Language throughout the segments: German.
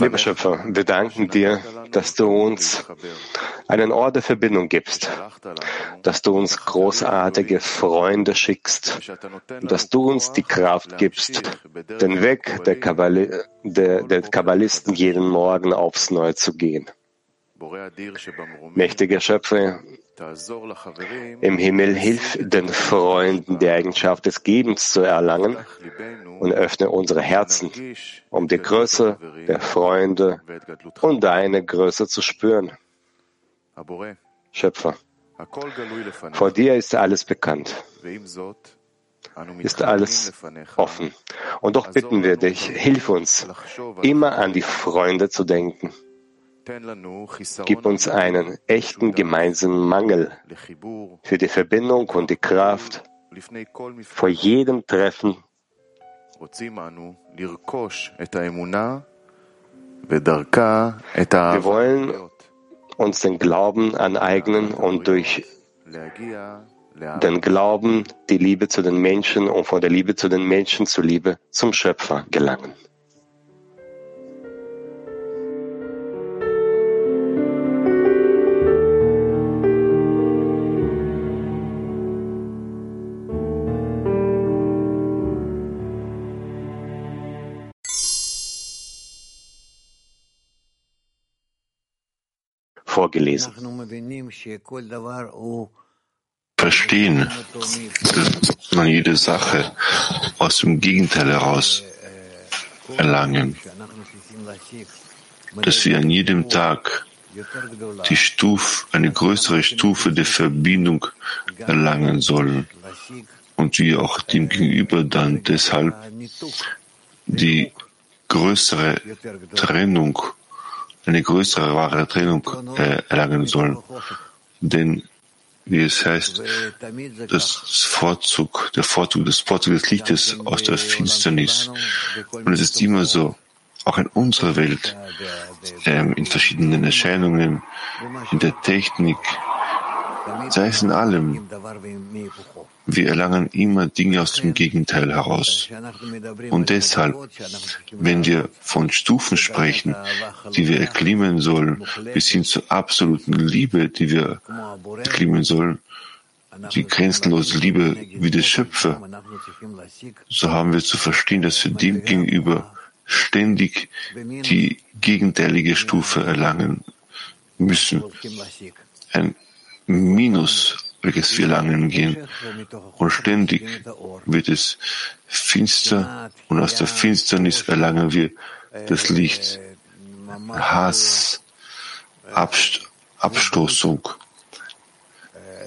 Lieber Schöpfer, wir danken dir, dass du uns einen Ort der Verbindung gibst, dass du uns großartige Freunde schickst, dass du uns die Kraft gibst, den Weg der, Kabbali der, der Kabbalisten jeden Morgen aufs Neue zu gehen. Mächtiger Schöpfer, im Himmel hilf den Freunden die Eigenschaft des Gebens zu erlangen und öffne unsere Herzen, um die Größe der Freunde und deine Größe zu spüren. Schöpfer, vor dir ist alles bekannt, ist alles offen. Und doch bitten wir dich, hilf uns, immer an die Freunde zu denken. Gib uns einen echten gemeinsamen Mangel für die Verbindung und die Kraft vor jedem Treffen. Wir wollen uns den Glauben aneignen und durch den Glauben die Liebe zu den Menschen und von der Liebe zu den Menschen zur Liebe zum Schöpfer gelangen. Vorgelesen. Verstehen, dass man jede Sache aus dem Gegenteil heraus erlangen, dass wir an jedem Tag die Stufe, eine größere Stufe der Verbindung erlangen sollen. Und wir auch dem Gegenüber dann deshalb die größere Trennung eine größere wahre Trennung äh, erlangen sollen. Denn, wie es heißt, das Vorzug, der Vorzug, das Vorzug des Lichtes aus der Finsternis. Und es ist immer so, auch in unserer Welt, ähm, in verschiedenen Erscheinungen, in der Technik, sei es in allem. Wir erlangen immer Dinge aus dem Gegenteil heraus. Und deshalb, wenn wir von Stufen sprechen, die wir erklimmen sollen, bis hin zur absoluten Liebe, die wir erklimmen sollen, die grenzenlose Liebe wie der Schöpfer, so haben wir zu verstehen, dass wir dem gegenüber ständig die gegenteilige Stufe erlangen müssen. Ein Minus, welches wir langen gehen. Und ständig wird es finster und aus der Finsternis erlangen wir das Licht. Hass, Abst Abstoßung,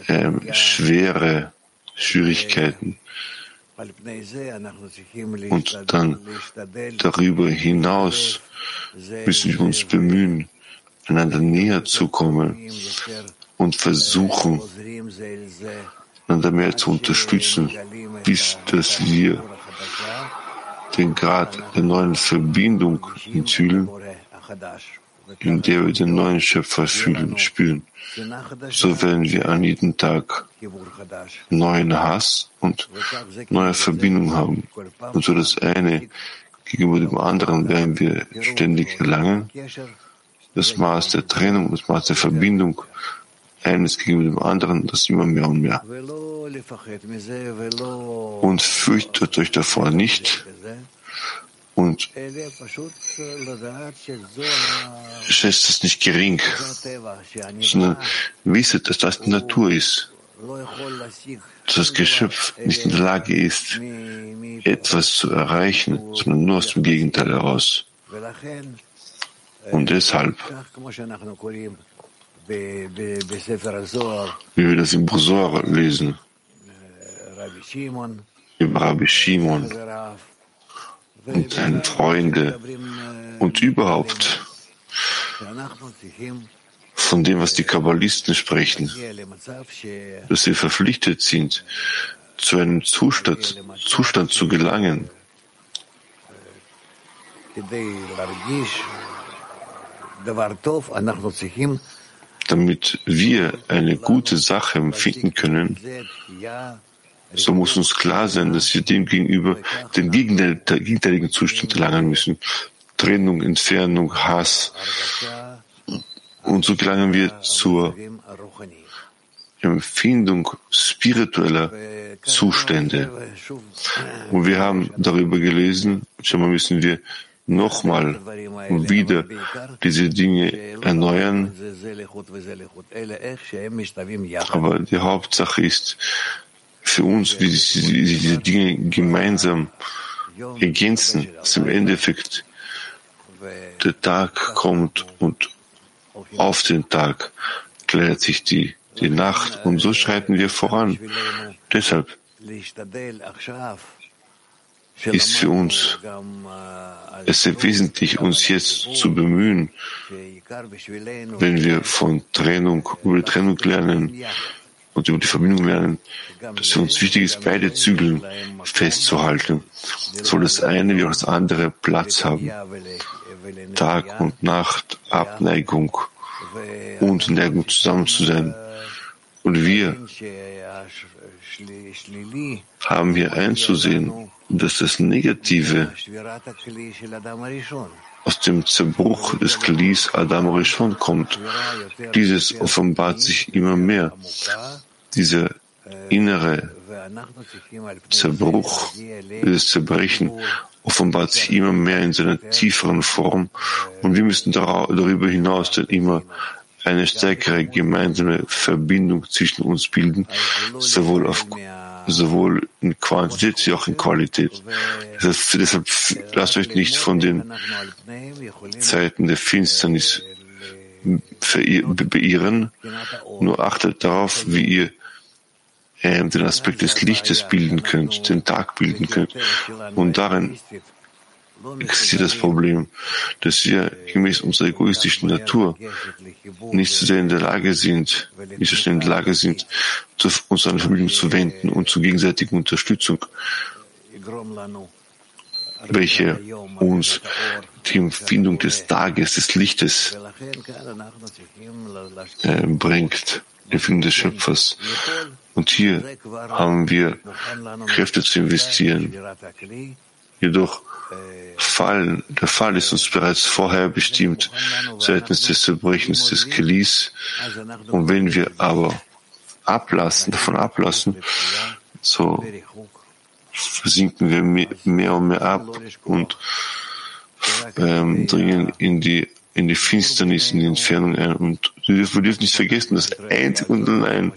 ähm, schwere Schwierigkeiten. Und dann darüber hinaus müssen wir uns bemühen, einander näher zu kommen und versuchen, einander mehr zu unterstützen, bis dass wir den Grad der neuen Verbindung enthüllen, in der wir den neuen Schöpfer fühlen, spüren. So werden wir an jedem Tag neuen Hass und neue Verbindung haben. Und so das eine gegenüber dem anderen werden wir ständig erlangen. Das Maß der Trennung, das Maß der Verbindung eines gegenüber dem anderen, das immer mehr und mehr. Und fürchtet euch davor nicht und schätzt es nicht gering, sondern wisset, dass das die Natur ist, dass das Geschöpf nicht in der Lage ist, etwas zu erreichen, sondern nur aus dem Gegenteil heraus. Und deshalb wie wir das im Brosor lesen, über Rabbi Shimon. Und seine Freunde. Und überhaupt von dem, was die Kabbalisten sprechen, dass sie verpflichtet sind, zu einem Zustand, Zustand zu gelangen, damit wir eine gute Sache empfinden können, so muss uns klar sein, dass wir dem gegenüber den gegenteiligen Zustand erlangen müssen. Trennung, Entfernung, Hass. Und so gelangen wir zur Empfindung spiritueller Zustände. Und wir haben darüber gelesen, schon mal müssen wir nochmal wieder diese Dinge erneuern. Aber die Hauptsache ist für uns, wie sich diese Dinge gemeinsam ergänzen, dass im Endeffekt der Tag kommt und auf den Tag klärt sich die, die Nacht und so schreiten wir voran. Deshalb ist für uns es sehr wesentlich, uns jetzt zu bemühen, wenn wir von Trennung, über die Trennung lernen und über die Verbindung lernen, dass für uns wichtig ist, beide Zügel festzuhalten. Soll das eine wie auch das andere Platz haben. Tag und Nacht, Abneigung und Neigung zusammen zu sein. Und wir haben hier einzusehen, dass das Negative aus dem Zerbruch des Klis Adam Rishon kommt. Dieses offenbart sich immer mehr. Dieser innere Zerbruch, dieses Zerbrechen offenbart sich immer mehr in seiner tieferen Form und wir müssen darüber hinaus dann immer eine stärkere gemeinsame Verbindung zwischen uns bilden, sowohl auf sowohl in Quantität wie auch in Qualität. Deshalb, deshalb lasst euch nicht von den Zeiten der Finsternis beirren, nur achtet darauf, wie ihr äh, den Aspekt des Lichtes bilden könnt, den Tag bilden könnt. Und darin existiert das Problem, dass wir gemäß unserer egoistischen Natur nicht so sehr in der Lage sind, nicht so schnell in der Lage sind, uns an Verbindung zu wenden und zur gegenseitigen Unterstützung, welche uns die Empfindung des Tages, des Lichtes äh, bringt, die Empfindung des Schöpfers. Und hier haben wir Kräfte zu investieren. Jedoch Fall, der Fall ist uns bereits vorher bestimmt seitens des Zerbrechens des Kelis. Und wenn wir aber ablassen, davon ablassen, so versinken wir mehr und mehr ab und ähm, dringen in die in die Finsternis, in die Entfernung ein. Und wir dürfen nicht vergessen, dass einzig und allein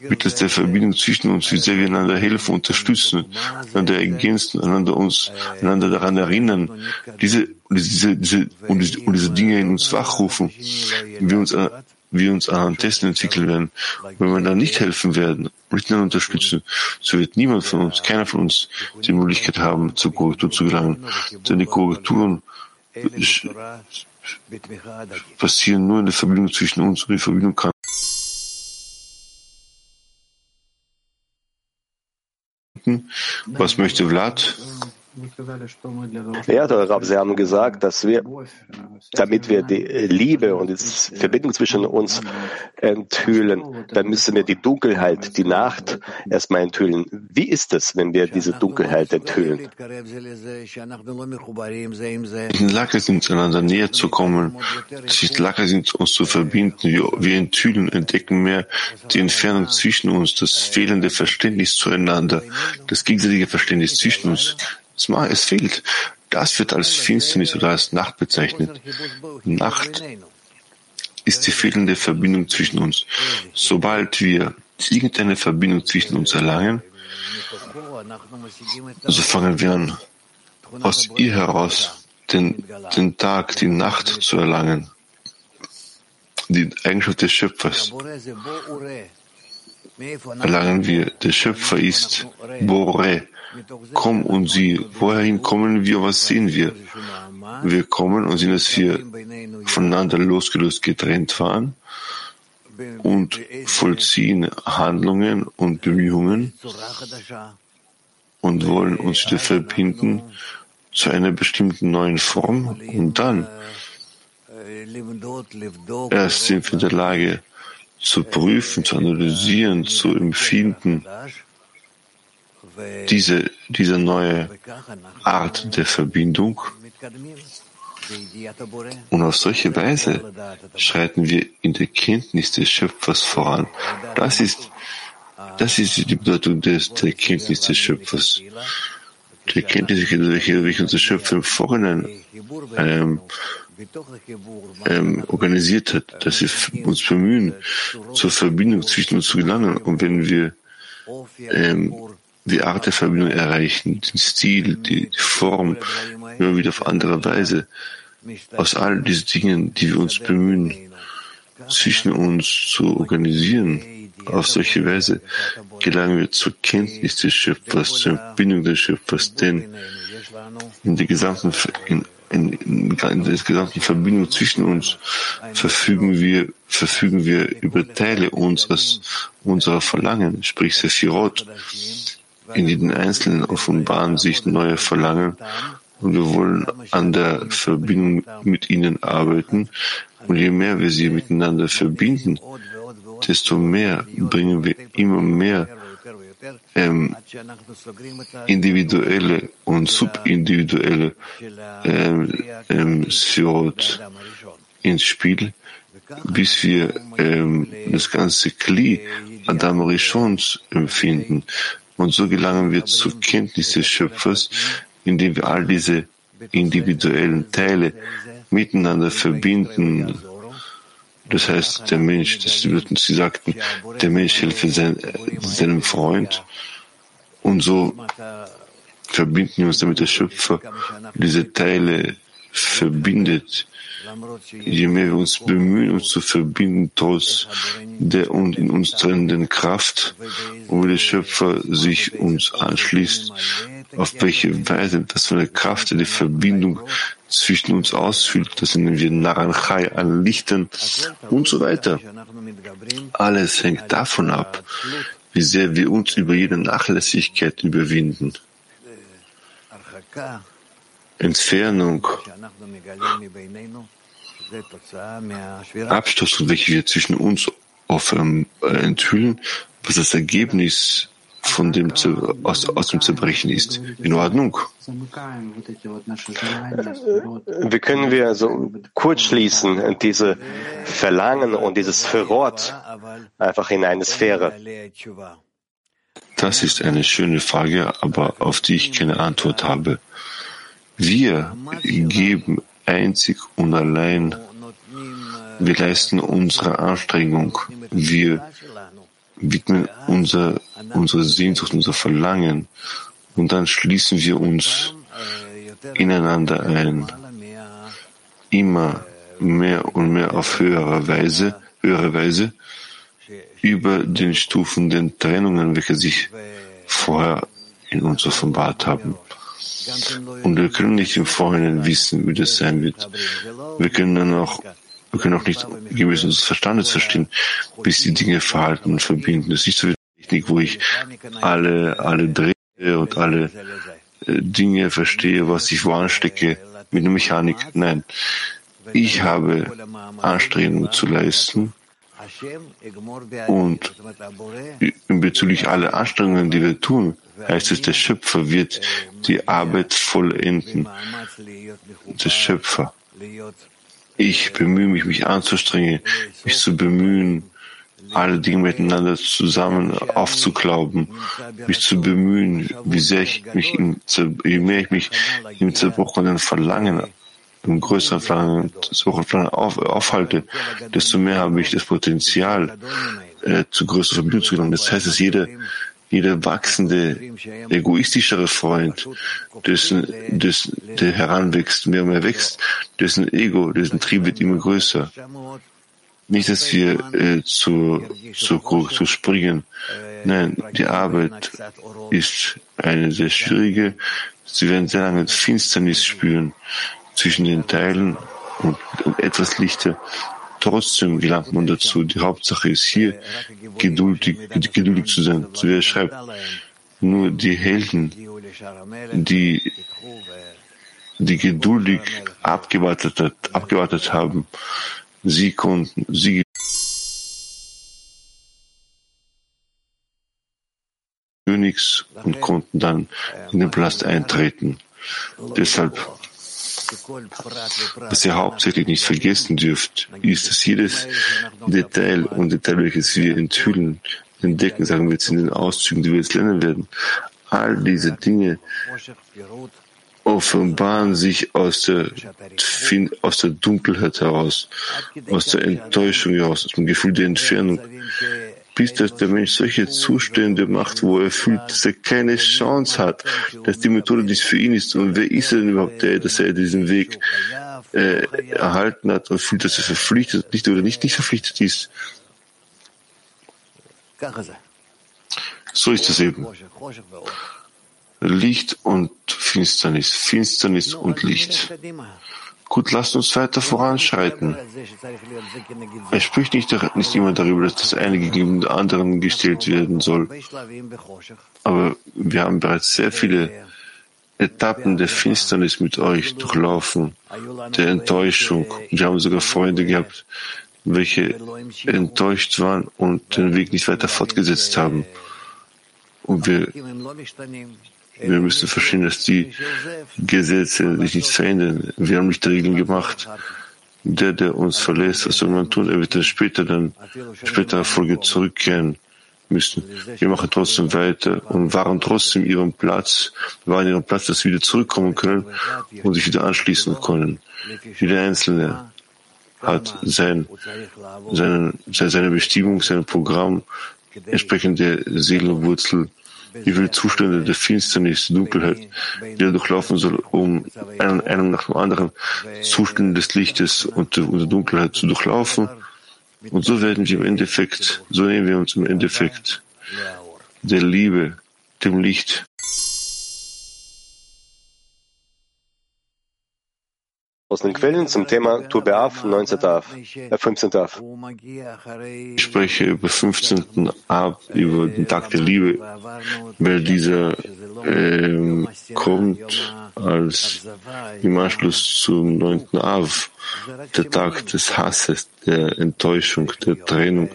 mittels der Verbindung zwischen uns, wie sehr wir einander helfen, unterstützen, einander ergänzen, einander uns, einander daran erinnern, diese, diese, diese, und diese, und diese Dinge in uns wachrufen, wir uns, wir uns anhand dessen entwickeln werden. Wenn wir dann nicht helfen werden, miteinander unterstützen, so wird niemand von uns, keiner von uns die Möglichkeit haben, zur Korrektur zu gelangen. Denn die Korrekturen passieren nur in der Verbindung zwischen uns und die Verbindung kann Was möchte Vlad? Ja, Rab, Sie haben gesagt, dass wir, damit wir die Liebe und die Verbindung zwischen uns enthüllen, dann müssen wir die Dunkelheit, die Nacht erstmal enthüllen. Wie ist es, wenn wir diese Dunkelheit enthüllen? In Lage sind, einander näher zu kommen, in Lage sind, uns zu verbinden. Wir, wir enthüllen, entdecken mehr die Entfernung zwischen uns, das fehlende Verständnis zueinander, das gegenseitige Verständnis zwischen uns. Es fehlt. Das wird als Finsternis oder als Nacht bezeichnet. Nacht ist die fehlende Verbindung zwischen uns. Sobald wir irgendeine Verbindung zwischen uns erlangen, so fangen wir an, aus ihr heraus den, den Tag, die Nacht zu erlangen. Die Eigenschaft des Schöpfers erlangen wir. Der Schöpfer ist Bore, Komm und sieh, wohin kommen wir, was sehen wir? Wir kommen und sehen, dass wir voneinander losgelöst getrennt waren und vollziehen Handlungen und Bemühungen und wollen uns wieder verbinden zu einer bestimmten neuen Form und dann erst sind wir in der Lage zu prüfen, zu analysieren, zu empfinden, diese, diese neue Art der Verbindung und auf solche Weise schreiten wir in der Kenntnis des Schöpfers voran. Das ist, das ist die Bedeutung des, der Kenntnis des Schöpfers. Die Kenntnis, welche, unser Schöpfer im Vorhinein ähm, ähm, organisiert hat, dass wir uns bemühen, zur Verbindung zwischen uns zu gelangen. Und wenn wir ähm, die Art der Verbindung erreichen, den Stil, die Form, immer wieder auf andere Weise, aus all diesen Dingen, die wir uns bemühen, zwischen uns zu organisieren, auf solche Weise gelangen wir zur Kenntnis des Schöpfers, zur Verbindung des Schöpfers, denn in der gesamten, in, in, in der gesamten Verbindung zwischen uns verfügen wir, verfügen wir über Teile unseres, unserer Verlangen, sprich Sephirot. In jedem Einzelnen offenbaren sich neue Verlangen und wir wollen an der Verbindung mit ihnen arbeiten. Und je mehr wir sie miteinander verbinden, desto mehr bringen wir immer mehr ähm, individuelle und subindividuelle ähm, ähm, Sphirot ins Spiel, bis wir ähm, das ganze Kli Adam Rishons empfinden. Und so gelangen wir zur Kenntnis des Schöpfers, indem wir all diese individuellen Teile miteinander verbinden. Das heißt, der Mensch, das Sie sagten, der Mensch helfe sein, seinem Freund und so verbinden wir uns damit der Schöpfer diese Teile verbindet. Je mehr wir uns bemühen, uns zu verbinden, trotz der und in uns trennenden Kraft, wie der Schöpfer sich uns anschließt, auf welche Weise das von der Kraft die Verbindung zwischen uns ausfüllt, das nennen wir Naranchai an Lichtern und so weiter. Alles hängt davon ab, wie sehr wir uns über jede Nachlässigkeit überwinden. Entfernung, Abstoß, welche wir zwischen uns ähm, enthüllen, was das Ergebnis von dem aus, aus dem Zerbrechen ist. In Ordnung. Wie können wir also kurz schließen, diese Verlangen und dieses Verrot einfach in eine Sphäre? Das ist eine schöne Frage, aber auf die ich keine Antwort habe. Wir geben einzig und allein, wir leisten unsere Anstrengung, wir widmen unser, unsere Sehnsucht, unser Verlangen. Und dann schließen wir uns ineinander ein, immer mehr und mehr auf höhere Weise, höhere Weise über den Stufen den Trennungen, welche sich vorher in uns offenbart haben. Und wir können nicht im Vorhinein wissen, wie das sein wird. Wir können dann auch wir können auch nicht gemäß unseres Verstandes verstehen, bis die Dinge verhalten und verbinden. Das ist nicht so wie Technik, wo ich alle, alle drehe und alle äh, Dinge verstehe, was ich wo anstecke mit der Mechanik. Nein. Ich habe Anstrengungen zu leisten und bezüglich aller Anstrengungen, die wir tun, heißt es, der Schöpfer wird die Arbeit vollenden. Der Schöpfer. Ich bemühe mich, mich anzustrengen, mich zu bemühen, alle Dinge miteinander zusammen aufzuklauben, mich zu bemühen, wie sehr ich mich im, je mehr ich mich im zerbrochenen Verlangen, im größeren Verlangen, zerbrochenen Verlangen auf, aufhalte, desto mehr habe ich das Potenzial, äh, zu größeren Verbindungen zu gelangen. Das heißt, dass jeder jeder wachsende, egoistischere Freund, dessen, dessen, der heranwächst, mehr und mehr wächst, dessen Ego, dessen Trieb wird immer größer. Nicht, dass wir äh, zu, zu, zu springen. Nein, die Arbeit ist eine sehr schwierige. Sie werden sehr lange Finsternis spüren zwischen den Teilen und, und etwas Lichter. Trotzdem gelangt man dazu. Die Hauptsache ist hier, geduldig, geduldig zu sein. Wie er schreibt, nur die Helden, die, die geduldig abgewartet, abgewartet haben, sie konnten, sie Königs und konnten dann in den Palast eintreten. Deshalb, was ihr hauptsächlich nicht vergessen dürft, ist, dass jedes Detail und Detail, welches wir enthüllen, entdecken, sagen wir jetzt in den Auszügen, die wir jetzt lernen werden, all diese Dinge offenbaren sich aus der, aus der Dunkelheit heraus, aus der Enttäuschung heraus, aus dem Gefühl der Entfernung, bis dass der Mensch solche Zustände macht, wo er fühlt, dass er keine Chance hat, dass die Methode dies für ihn ist. Und wer ist er denn überhaupt, der, dass er diesen Weg äh, erhalten hat und fühlt, dass er verpflichtet nicht oder nicht, nicht verpflichtet ist? So ist es eben. Licht und Finsternis, Finsternis und Licht. Gut, lasst uns weiter voranschreiten. Es spricht nicht, nicht jemand darüber, dass das eine gegen den anderen gestellt werden soll. Aber wir haben bereits sehr viele Etappen der Finsternis mit euch durchlaufen, der Enttäuschung. Wir haben sogar Freunde gehabt, welche enttäuscht waren und den Weg nicht weiter fortgesetzt haben. Und wir wir müssen verstehen, dass die Gesetze sich nicht verändern. Wir haben nicht Regeln gemacht. Der, der uns verlässt, was soll man tun? Er wird dann später dann, später Folge zurückkehren müssen. Wir machen trotzdem weiter und waren trotzdem ihrem Platz, waren ihrem Platz, dass sie wieder zurückkommen können und sich wieder anschließen können. Jeder Einzelne hat sein, seinen, seine Bestimmung, sein Programm, entsprechend der Seelenwurzel wie viele Zustände der Finsternis, Dunkelheit, die er durchlaufen soll, um einen, einen nach dem anderen Zustände des Lichtes und der Dunkelheit zu durchlaufen. Und so werden wir im Endeffekt, so nehmen wir uns im Endeffekt der Liebe, dem Licht, aus den Quellen zum Thema Tu Be'av, 19. Av, äh, 15. Av. Ich spreche über 15. Ab, über den Tag der Liebe, weil dieser äh, kommt als im Anschluss zum 9. Av, der Tag des Hasses, der Enttäuschung, der Trennung.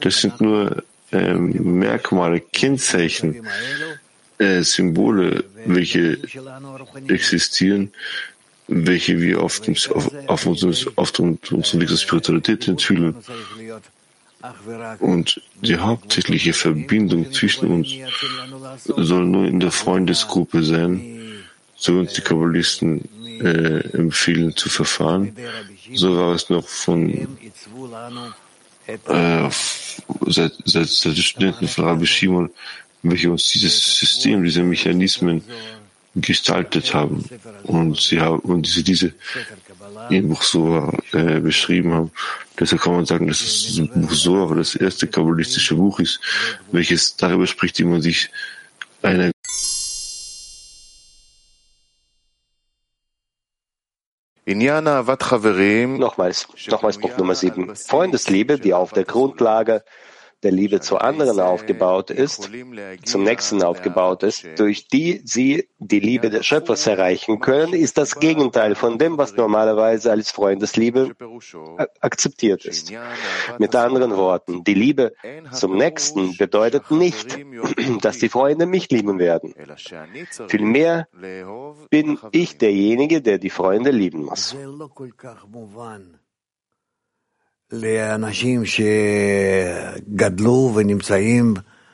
Das sind nur äh, Merkmale, Kennzeichen, äh, Symbole, welche existieren welche wir dem, auf, auf, unserem, auf unserem Weg der Spiritualität enthüllen. Und die hauptsächliche Verbindung zwischen uns soll nur in der Freundesgruppe sein, so uns die Kabbalisten äh, empfehlen zu verfahren. So war es noch von äh, seit, seit, seit den Studenten von Rabbi Shimon, welche uns dieses System, diese Mechanismen gestaltet haben und sie haben und sie diese im Buch Soa äh, beschrieben haben. Deshalb kann man sagen, dass das Buch Soa das erste kabbalistische Buch ist, welches darüber spricht, wie man sich eine Nochmals, nochmals Punkt Nummer sieben. Freundesliebe, die auf der Grundlage der Liebe zu anderen aufgebaut ist, zum Nächsten aufgebaut ist, durch die sie die Liebe des Schöpfers erreichen können, ist das Gegenteil von dem, was normalerweise als Freundesliebe akzeptiert ist. Mit anderen Worten, die Liebe zum Nächsten bedeutet nicht, dass die Freunde mich lieben werden. Vielmehr bin ich derjenige, der die Freunde lieben muss.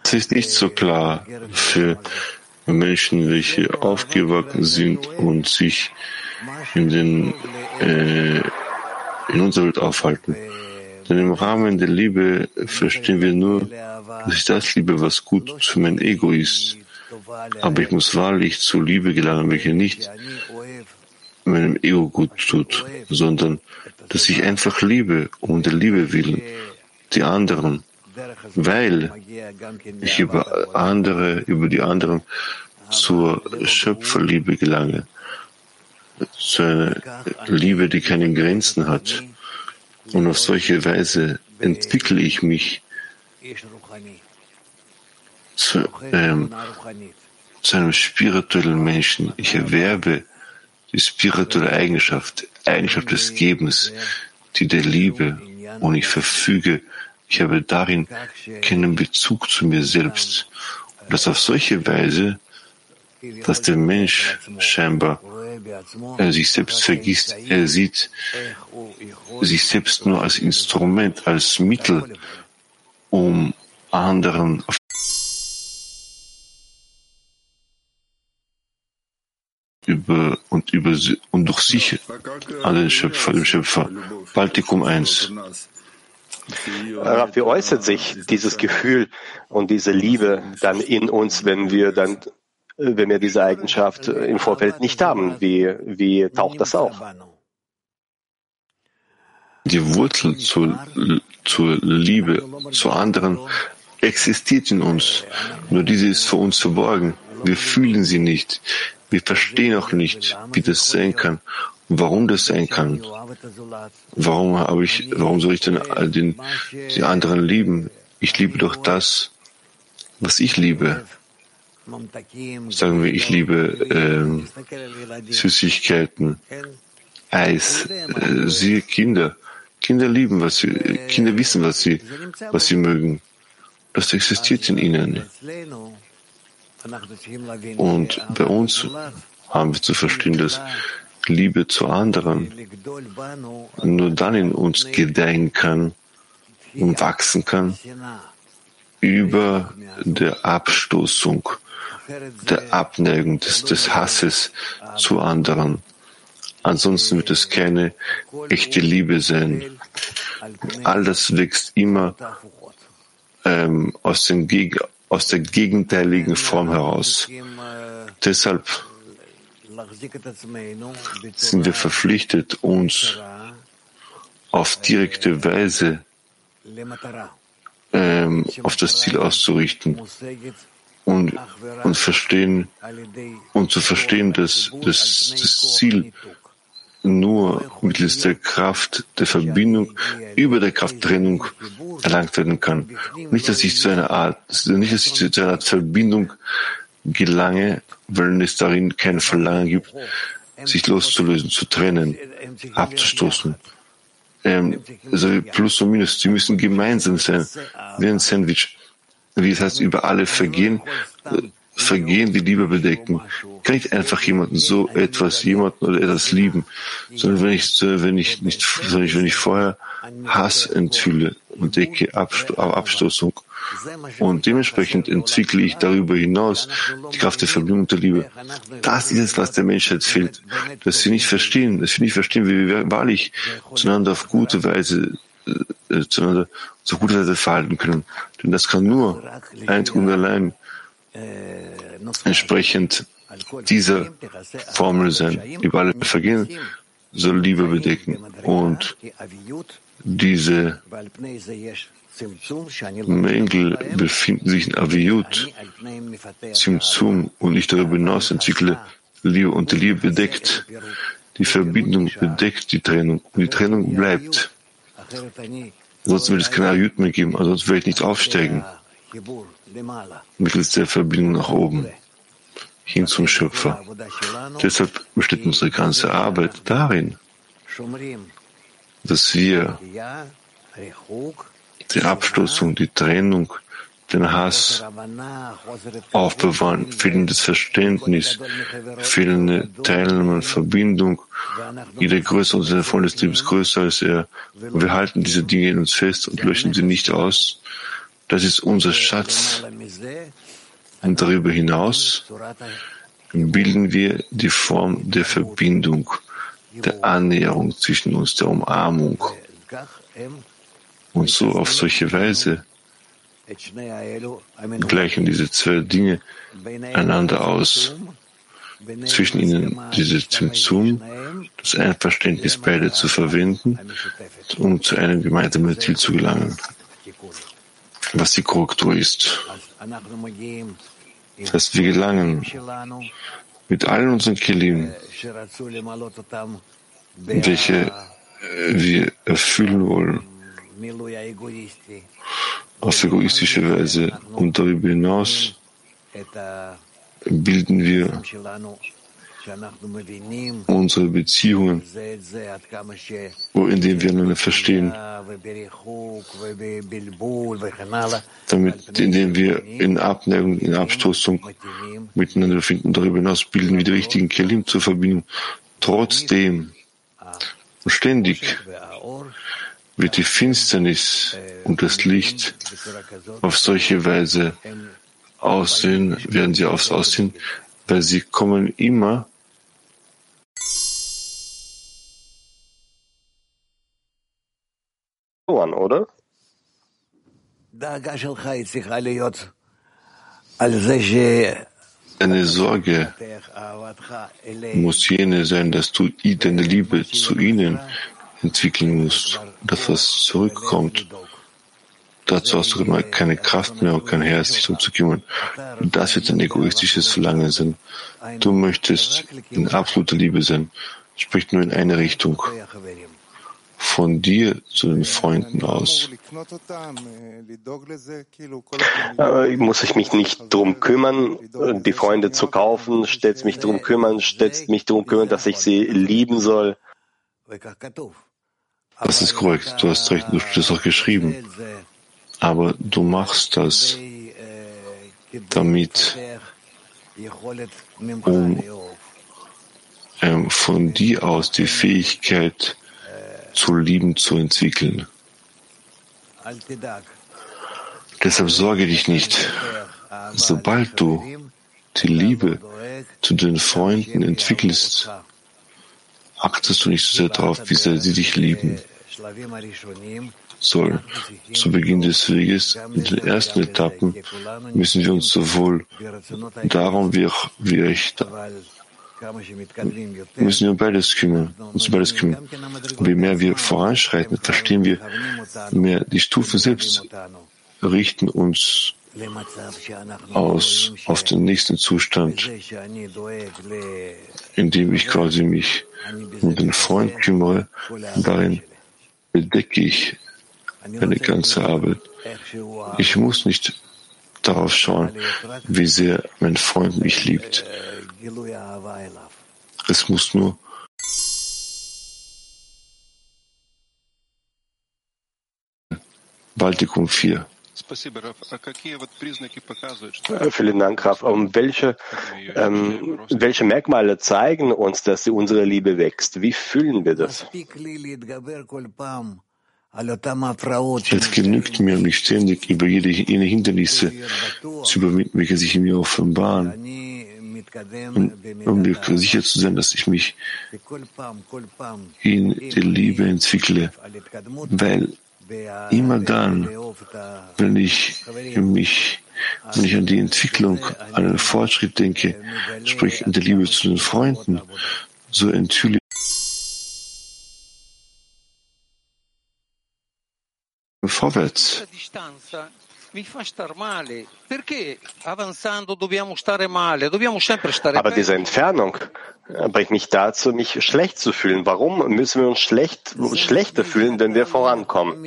Es ist nicht so klar für Menschen, welche aufgewachsen sind und sich in, den, äh, in unserer Welt aufhalten. Denn im Rahmen der Liebe verstehen wir nur, dass ich das liebe, was gut für mein Ego ist. Aber ich muss wahrlich zur Liebe gelangen, welche nicht meinem Ego gut tut, sondern dass ich einfach liebe, um der Liebe willen, die anderen, weil ich über andere, über die anderen zur Schöpferliebe gelange, zu einer Liebe, die keine Grenzen hat. Und auf solche Weise entwickle ich mich zu, ähm, zu einem spirituellen Menschen. Ich erwerbe die spirituelle Eigenschaft, Eigenschaft des Gebens, die der Liebe. Und ich verfüge, ich habe darin keinen Bezug zu mir selbst. dass auf solche Weise, dass der Mensch scheinbar er sich selbst vergisst, er sieht sich selbst nur als Instrument, als Mittel, um anderen auf über und über und durch sich an den Schöpfer, dem Schöpfer. Baltikum 1. Wie äußert sich dieses Gefühl und diese Liebe dann in uns, wenn wir dann, wenn wir diese Eigenschaft im Vorfeld nicht haben? Wie, wie taucht das auf? Die Wurzel zur, zur Liebe zu anderen existiert in uns. Nur diese ist für uns verborgen. Wir fühlen sie nicht. Wir verstehen auch nicht, wie das sein kann und warum das sein kann. Warum habe ich, warum soll ich denn den, die anderen lieben? Ich liebe doch das, was ich liebe. Sagen wir, ich liebe äh, Süßigkeiten, Eis, äh, sie Kinder. Kinder lieben, was sie, Kinder wissen, was sie, was sie mögen. Das existiert in ihnen. Und bei uns haben wir zu verstehen, dass Liebe zu anderen nur dann in uns gedeihen kann und wachsen kann über der Abstoßung, der Abneigung, des, des Hasses zu anderen. Ansonsten wird es keine echte Liebe sein. All das wächst immer ähm, aus, den aus der gegenteiligen Form heraus. Deshalb sind wir verpflichtet, uns auf direkte Weise ähm, auf das Ziel auszurichten und, und verstehen und zu verstehen, dass das, das Ziel nur mittels der Kraft der Verbindung über der Krafttrennung erlangt werden kann. Nicht, dass ich zu einer Art, nicht, dass ich zu einer Art Verbindung gelange, weil es darin kein Verlangen gibt, sich loszulösen, zu trennen, abzustoßen. Ähm, also Plus und Minus, sie müssen gemeinsam sein, wie ein Sandwich. Wie es heißt, über alle Vergehen, Vergehen die Liebe bedecken. Kann ich einfach jemanden so etwas, jemanden oder etwas lieben, sondern wenn ich, wenn ich nicht, sondern wenn ich vorher Hass enthülle und decke Abstoßung und dementsprechend entwickle ich darüber hinaus die Kraft der Verbindung der Liebe. Das ist es, was der Menschheit fehlt, dass sie nicht verstehen, dass sie nicht verstehen, wie wir wahrlich zueinander auf gute Weise äh, zueinander auf gute Weise verhalten können. Denn das kann nur einzig und allein entsprechend dieser Formel sein. Über alle Vergehen soll Liebe bedecken. Und diese Mängel befinden sich in Aviyut, Zimzum und nicht darüber hinaus entwickle Liebe und die Liebe bedeckt. Die Verbindung bedeckt die Trennung und die Trennung bleibt. Sonst wird es keine Aviyut mehr geben, ansonsten werde ich nicht aufsteigen mittels der Verbindung nach oben hin zum Schöpfer. Deshalb besteht unsere ganze Arbeit darin, dass wir die Abstoßung, die Trennung, den Hass aufbewahren, fehlendes Verständnis, fehlende Teilnahme und Verbindung. Jeder größer und der Freund des Triebes größer als er. Wir halten diese Dinge in uns fest und löschen sie nicht aus. Das ist unser Schatz. Und darüber hinaus bilden wir die Form der Verbindung, der Annäherung zwischen uns, der Umarmung. Und so auf solche Weise gleichen diese zwei Dinge einander aus. Zwischen ihnen diese Zimzum, das Einverständnis beide zu verwenden, um zu einem gemeinsamen Ziel zu gelangen was die Korrektur ist. Das heißt, wir gelangen mit allen unseren Kelim, welche äh, wir erfüllen wollen, auf egoistische Weise und darüber hinaus bilden wir unsere Beziehungen, wo in denen wir einander verstehen, damit, indem wir in Abneigung, in Abstoßung miteinander finden. Darüber hinaus bilden wir die richtigen Kelim zur Verbindung. Trotzdem und ständig wird die Finsternis und das Licht auf solche Weise aussehen, werden sie aufs Aussehen, weil sie kommen immer an, oder? Eine Sorge muss jene sein, dass du deine Liebe zu ihnen entwickeln musst, dass was zurückkommt. Dazu hast du keine Kraft mehr und kein Herz, dich darum zu kümmern. Das wird ein egoistisches Verlangen sein. Du möchtest in absoluter Liebe sein, sprich nur in eine Richtung. Von dir zu den Freunden aus. Äh, muss ich mich nicht drum kümmern, die Freunde zu kaufen, stellst mich drum kümmern, stellst mich drum kümmern, dass ich sie lieben soll. Das ist korrekt, du hast recht, du hast es auch geschrieben. Aber du machst das, damit, um ähm, von dir aus die Fähigkeit zu lieben zu entwickeln. Deshalb sorge dich nicht. Sobald du die Liebe zu den Freunden entwickelst, achtest du nicht so sehr darauf, wie sehr sie dich lieben sollen. Zu Beginn des Weges, in den ersten Etappen, müssen wir uns sowohl darum wie auch wie echt müssen wir beides kümmern, uns beides kümmern. Je mehr wir voranschreiten, verstehen wir mehr die Stufen selbst, richten uns aus auf den nächsten Zustand, indem ich quasi mich um den Freund kümmere. Darin bedecke ich eine ganze Arbeit. Ich muss nicht darauf schauen, wie sehr mein Freund mich liebt. Es muss nur Baltikum 4. Äh, vielen Dank, Raf. Um welche, ähm, welche Merkmale zeigen uns, dass unsere Liebe wächst? Wie fühlen wir das? Es genügt mir, mich ständig über jede, jene Hindernisse zu überwinden, welche sich in mir offenbaren, um, um mir sicher zu sein, dass ich mich in der Liebe entwickle, weil immer dann, wenn ich mich, wenn ich an die Entwicklung, an den Fortschritt denke, sprich an der Liebe zu den Freunden, so enthülle vorwärts. Aber diese Entfernung äh, bringt mich dazu, mich schlecht zu fühlen. Warum müssen wir uns schlecht, schlechter fühlen, wenn wir vorankommen?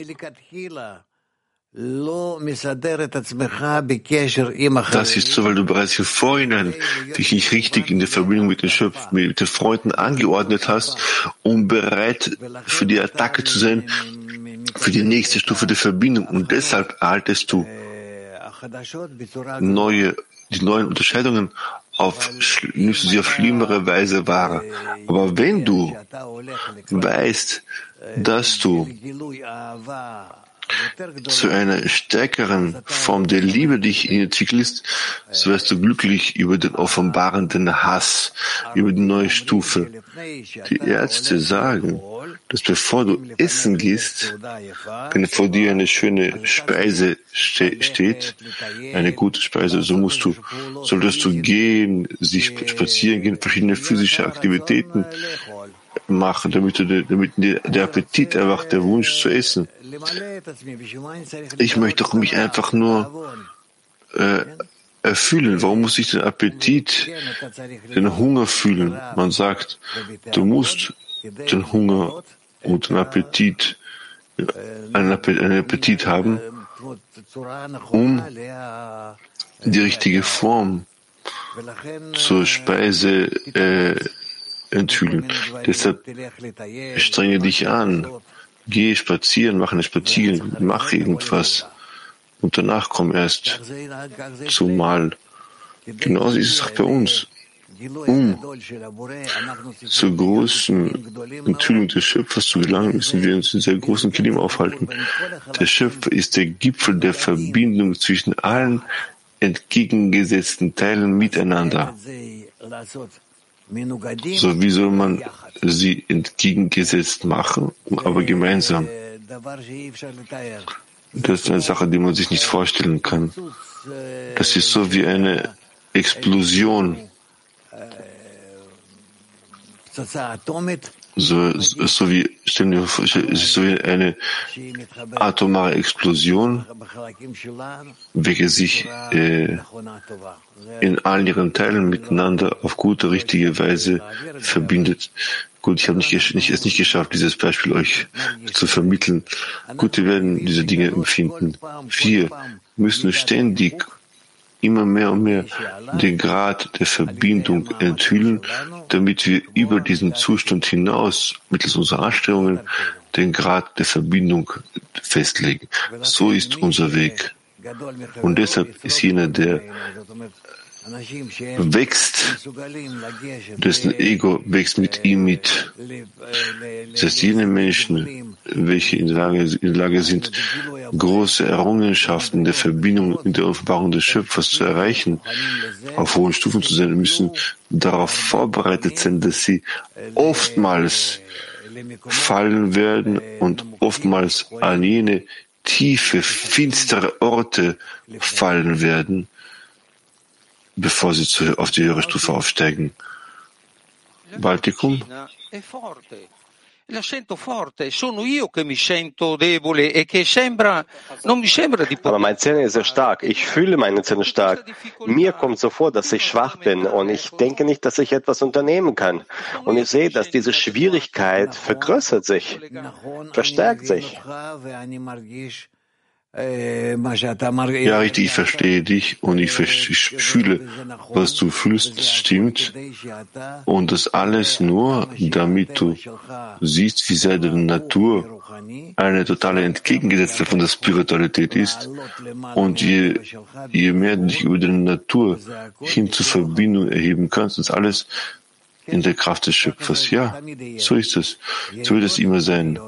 Das ist so, weil du bereits im Vorhinein dich nicht richtig in der Verbindung mit den Schöpf, mit den Freunden angeordnet hast, um bereit für die Attacke zu sein, für die nächste Stufe der Verbindung und deshalb erhaltest du neue, die neuen Unterscheidungen auf, nimmst du sie auf schlimmere Weise wahr. Aber wenn du weißt, dass du zu einer stärkeren Form der Liebe dich entwickelst, so wirst du glücklich über den offenbarenden Hass, über die neue Stufe. Die Ärzte sagen, dass bevor du essen gehst, wenn vor dir eine schöne Speise ste steht, eine gute Speise, so musst du, solltest du gehen, sich spazieren gehen, verschiedene physische Aktivitäten machen, damit, du, damit der Appetit erwacht, der Wunsch zu essen. Ich möchte doch mich einfach nur äh, erfüllen. Warum muss ich den Appetit, den Hunger fühlen? Man sagt, du musst den Hunger und den Appetit, einen Appetit haben, um die richtige Form zur Speise äh, enthüllen. Deshalb strenge dich an, geh spazieren, mach eine Spaziergang, mach irgendwas und danach komm erst zum Mahl. Genauso ist es auch bei uns. Um zur großen Enthüllung des Schöpfers zu gelangen, müssen wir uns in sehr großen Kilim aufhalten. Der Schöpfer ist der Gipfel der Verbindung zwischen allen entgegengesetzten Teilen miteinander. So wie soll man sie entgegengesetzt machen, aber gemeinsam? Das ist eine Sache, die man sich nicht vorstellen kann. Das ist so wie eine Explosion so, so wie, stellen wir vor, so wie eine atomare Explosion, welche sich äh, in all ihren Teilen miteinander auf gute, richtige Weise verbindet. Gut, ich habe nicht, nicht, es nicht geschafft, dieses Beispiel euch zu vermitteln. Gut, wir werden diese Dinge empfinden. Wir müssen ständig immer mehr und mehr den Grad der Verbindung enthüllen, damit wir über diesen Zustand hinaus mittels unserer Anstrengungen den Grad der Verbindung festlegen. So ist unser Weg. Und deshalb ist jener, der wächst, dessen Ego wächst mit ihm mit. Das heißt, jene Menschen, welche in der Lage, in der Lage sind, große Errungenschaften der Verbindung in der Offenbarung des Schöpfers zu erreichen, auf hohen Stufen zu sein, müssen darauf vorbereitet sein, dass sie oftmals fallen werden und oftmals an jene tiefe, finstere Orte fallen werden, bevor sie zu, auf die höhere Stufe aufsteigen. Baltikum? la sento forte, sono io che mi sento debole e che sembra, non mi sembra di Aber meine Zähne ist sehr stark. Ich fühle meine Zähne stark. Mir kommt so vor, dass ich schwach bin und ich denke nicht, dass ich etwas unternehmen kann. Und ich sehe, dass diese Schwierigkeit vergrößert sich, verstärkt sich. Ja, richtig, ich verstehe dich und ich, fühle, was du fühlst, stimmt. Und das alles nur, damit du siehst, wie sehr deine Natur eine totale Entgegengesetzte von der Spiritualität ist. Und je, je mehr du dich über deine Natur hin zur Verbindung erheben kannst, ist alles in der Kraft des Schöpfers. Ja, so ist es. So wird es immer sein.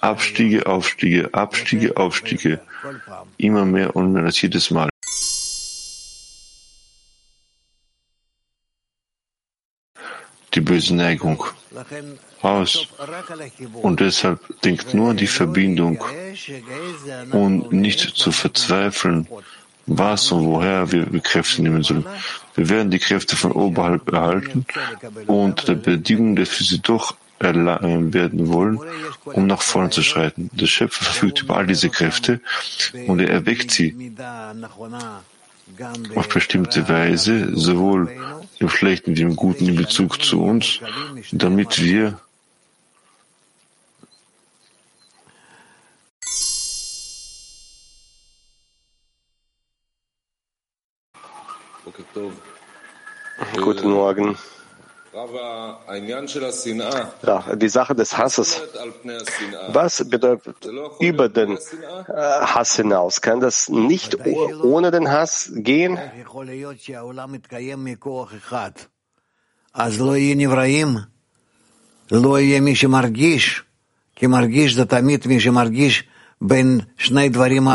Abstiege, Aufstiege, Abstiege, Aufstiege. Immer mehr und mehr als jedes Mal. Die böse Neigung aus. Und deshalb denkt nur an die Verbindung und nicht zu verzweifeln, was und woher wir Kräfte nehmen sollen. Wir werden die Kräfte von oberhalb erhalten und der Bedingung, dass wir sie doch werden wollen, um nach vorne zu schreiten. Der Schöpfer verfügt über all diese Kräfte und er erweckt sie auf bestimmte Weise, sowohl im Schlechten wie im Guten in Bezug zu uns, damit wir Guten Morgen. Die Sache des Hasses. Was bedeutet über den äh, Hass hinaus? Kann das nicht ohne den Hass gehen?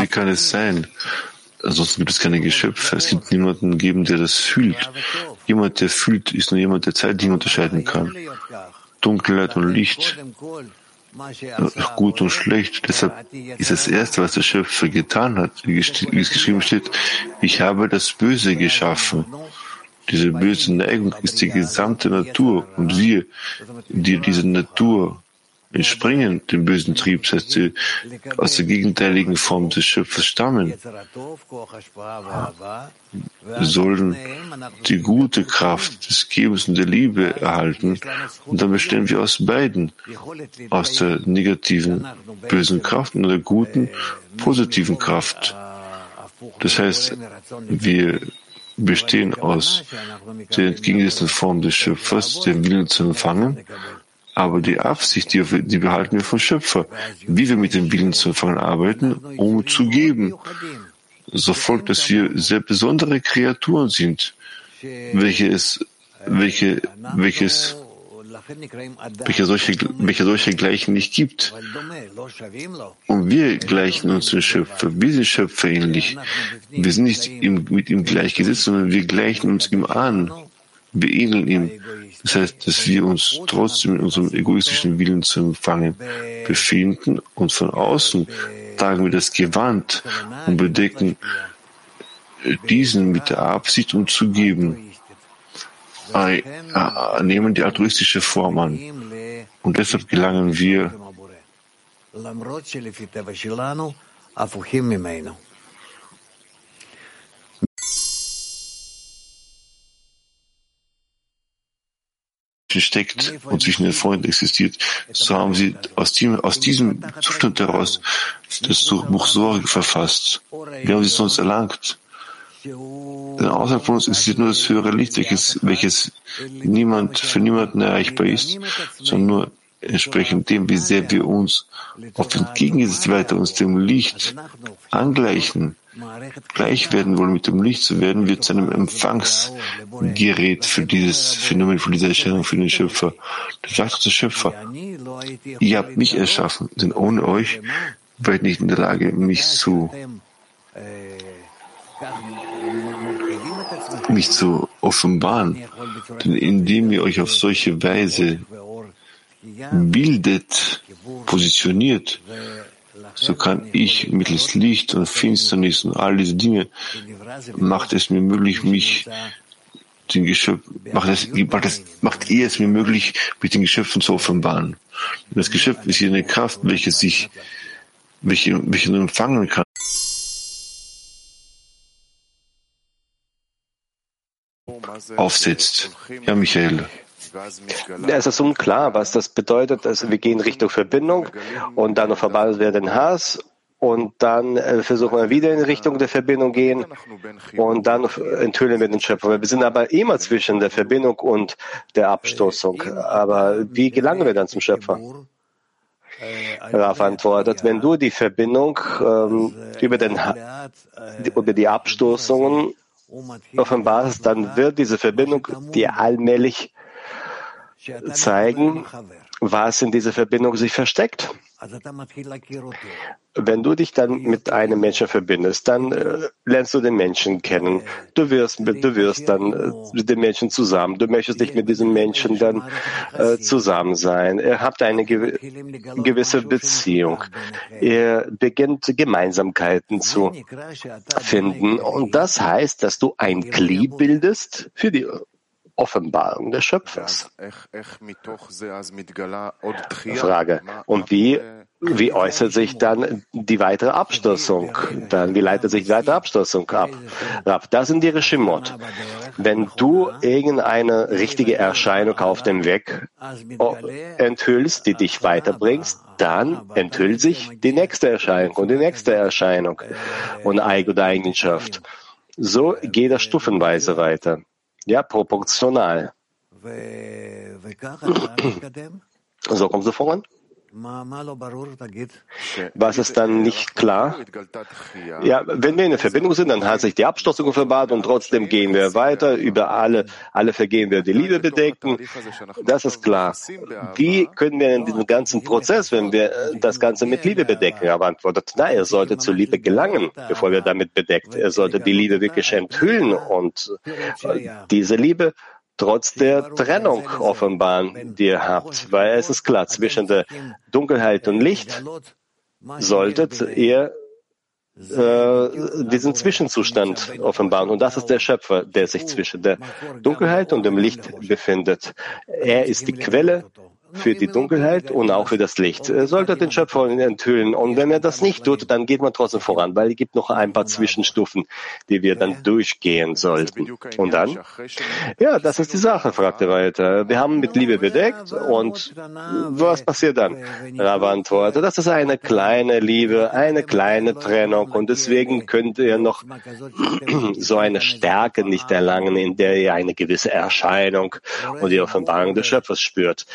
Wie kann es sein, Ansonsten gibt es keine Geschöpfe. Es gibt niemanden geben, der das fühlt. Jemand, der fühlt, ist nur jemand, der Zeitdinge unterscheiden kann. Dunkelheit und Licht, gut und schlecht. Deshalb ist das Erste, was der Schöpfer getan hat, wie es geschrieben steht, ich habe das Böse geschaffen. Diese böse Neigung ist die gesamte Natur und wir, die diese Natur entspringen dem bösen Trieb, das heißt, sie aus der gegenteiligen Form des Schöpfers stammen, wir sollen die gute Kraft des Gebens und der Liebe erhalten. Und dann bestehen wir aus beiden, aus der negativen, bösen Kraft und der guten, positiven Kraft. Das heißt, wir bestehen aus der entgegengesetzten Form des Schöpfers, dem Willen zu empfangen, aber die Absicht, die, die behalten wir vom Schöpfer, wie wir mit dem Willen zu empfangen arbeiten, um zu geben. So folgt, dass wir sehr besondere Kreaturen sind, welche es, welche, welches welche solche, welche solche Gleichen nicht gibt. Und wir gleichen uns dem Schöpfer. Wir sind Schöpfer ähnlich. Wir sind nicht ihm, mit ihm gleichgesetzt, sondern wir gleichen uns ihm an. Wir ähneln ihm. Das heißt, dass wir uns trotzdem in unserem egoistischen Willen zu empfangen befinden und von außen tragen wir das Gewand und bedecken diesen mit der Absicht, um zu geben äh, nehmen die altruistische Form an. Und deshalb gelangen wir steckt und zwischen den Freunden existiert, so haben sie aus diesem, aus diesem Zustand heraus das Buch Sorge verfasst. Wie haben sie es sonst erlangt? Denn außerhalb von uns existiert nur das höhere Licht, welches, welches niemand, für niemanden erreichbar ist, sondern nur entsprechend dem, wie sehr wir uns auf entgegengesetzte Weiter uns dem Licht angleichen, gleich werden wollen mit dem Licht, so werden wir zu einem Empfangsgerät für dieses Phänomen, für diese Erscheinung, für den Schöpfer. Das sagt der Schöpfer, ihr habt mich erschaffen, denn ohne euch wäre ich nicht in der Lage, mich zu mich zu offenbaren. Denn indem ihr euch auf solche Weise bildet, positioniert, so kann ich mittels Licht und Finsternis und all diese Dinge macht es mir möglich, mich den Geschöpf, macht es, macht es, macht ihr es mir möglich, mich den Geschöpfen zu offenbaren. das Geschöpf ist hier eine Kraft, welche sich, welche, welche nur empfangen kann. aufsetzt. Ja, Michael. Es ist unklar, was das bedeutet. Also wir gehen Richtung Verbindung und dann verbannt wir den Hass und dann äh, versuchen wir wieder in Richtung der Verbindung gehen und dann enthüllen wir den Schöpfer. Wir sind aber immer zwischen der Verbindung und der Abstoßung. Aber wie gelangen wir dann zum Schöpfer? Raf antwortet, wenn du die Verbindung ähm, über, den, über die Abstoßungen offenbarst, dann wird diese Verbindung dir allmählich zeigen, was in dieser Verbindung sich versteckt. Wenn du dich dann mit einem Menschen verbindest, dann äh, lernst du den Menschen kennen. Du wirst, du wirst dann äh, mit dem Menschen zusammen. Du möchtest dich mit diesem Menschen dann äh, zusammen sein. Ihr habt eine gew gewisse Beziehung. Ihr beginnt Gemeinsamkeiten zu finden. Und das heißt, dass du ein Glied bildest für die Offenbarung des Schöpfers. Frage. Und wie, wie äußert sich dann die weitere Abstoßung? Dann, wie leitet sich die weitere Abstoßung ab? Das sind die Rishimot. Wenn du irgendeine richtige Erscheinung auf dem Weg enthüllst, die dich weiterbringst, dann enthüllt sich die nächste Erscheinung und die nächste Erscheinung und Eig oder Eigenschaft. So geht das stufenweise weiter. Ja, proportional. So kommst du voran? Was ist dann nicht klar? Ja, wenn wir in der Verbindung sind, dann hat sich die Abstoßung offenbart und trotzdem gehen wir weiter. Über alle, alle Vergehen wir die Liebe bedecken. Das ist klar. Wie können wir in diesem ganzen Prozess, wenn wir das Ganze mit Liebe bedecken? Aber antwortet, na, er sollte zur Liebe gelangen, bevor wir damit bedeckt. Er sollte die Liebe wirklich enthüllen und diese Liebe trotz der Trennung offenbaren, die ihr habt. Weil es ist klar, zwischen der Dunkelheit und Licht solltet ihr äh, diesen Zwischenzustand offenbaren. Und das ist der Schöpfer, der sich zwischen der Dunkelheit und dem Licht befindet. Er ist die Quelle für die Dunkelheit und auch für das Licht. Er sollte den Schöpfer enthüllen. Und wenn er das nicht tut, dann geht man trotzdem voran, weil es gibt noch ein paar Zwischenstufen, die wir dann durchgehen sollten. Und dann? Ja, das ist die Sache, fragt er weiter. Wir haben mit Liebe bedeckt und was passiert dann? Rav antwortet, das ist eine kleine Liebe, eine kleine Trennung und deswegen könnt ihr noch so eine Stärke nicht erlangen, in der ihr eine gewisse Erscheinung und die Offenbarung des Schöpfers spürt.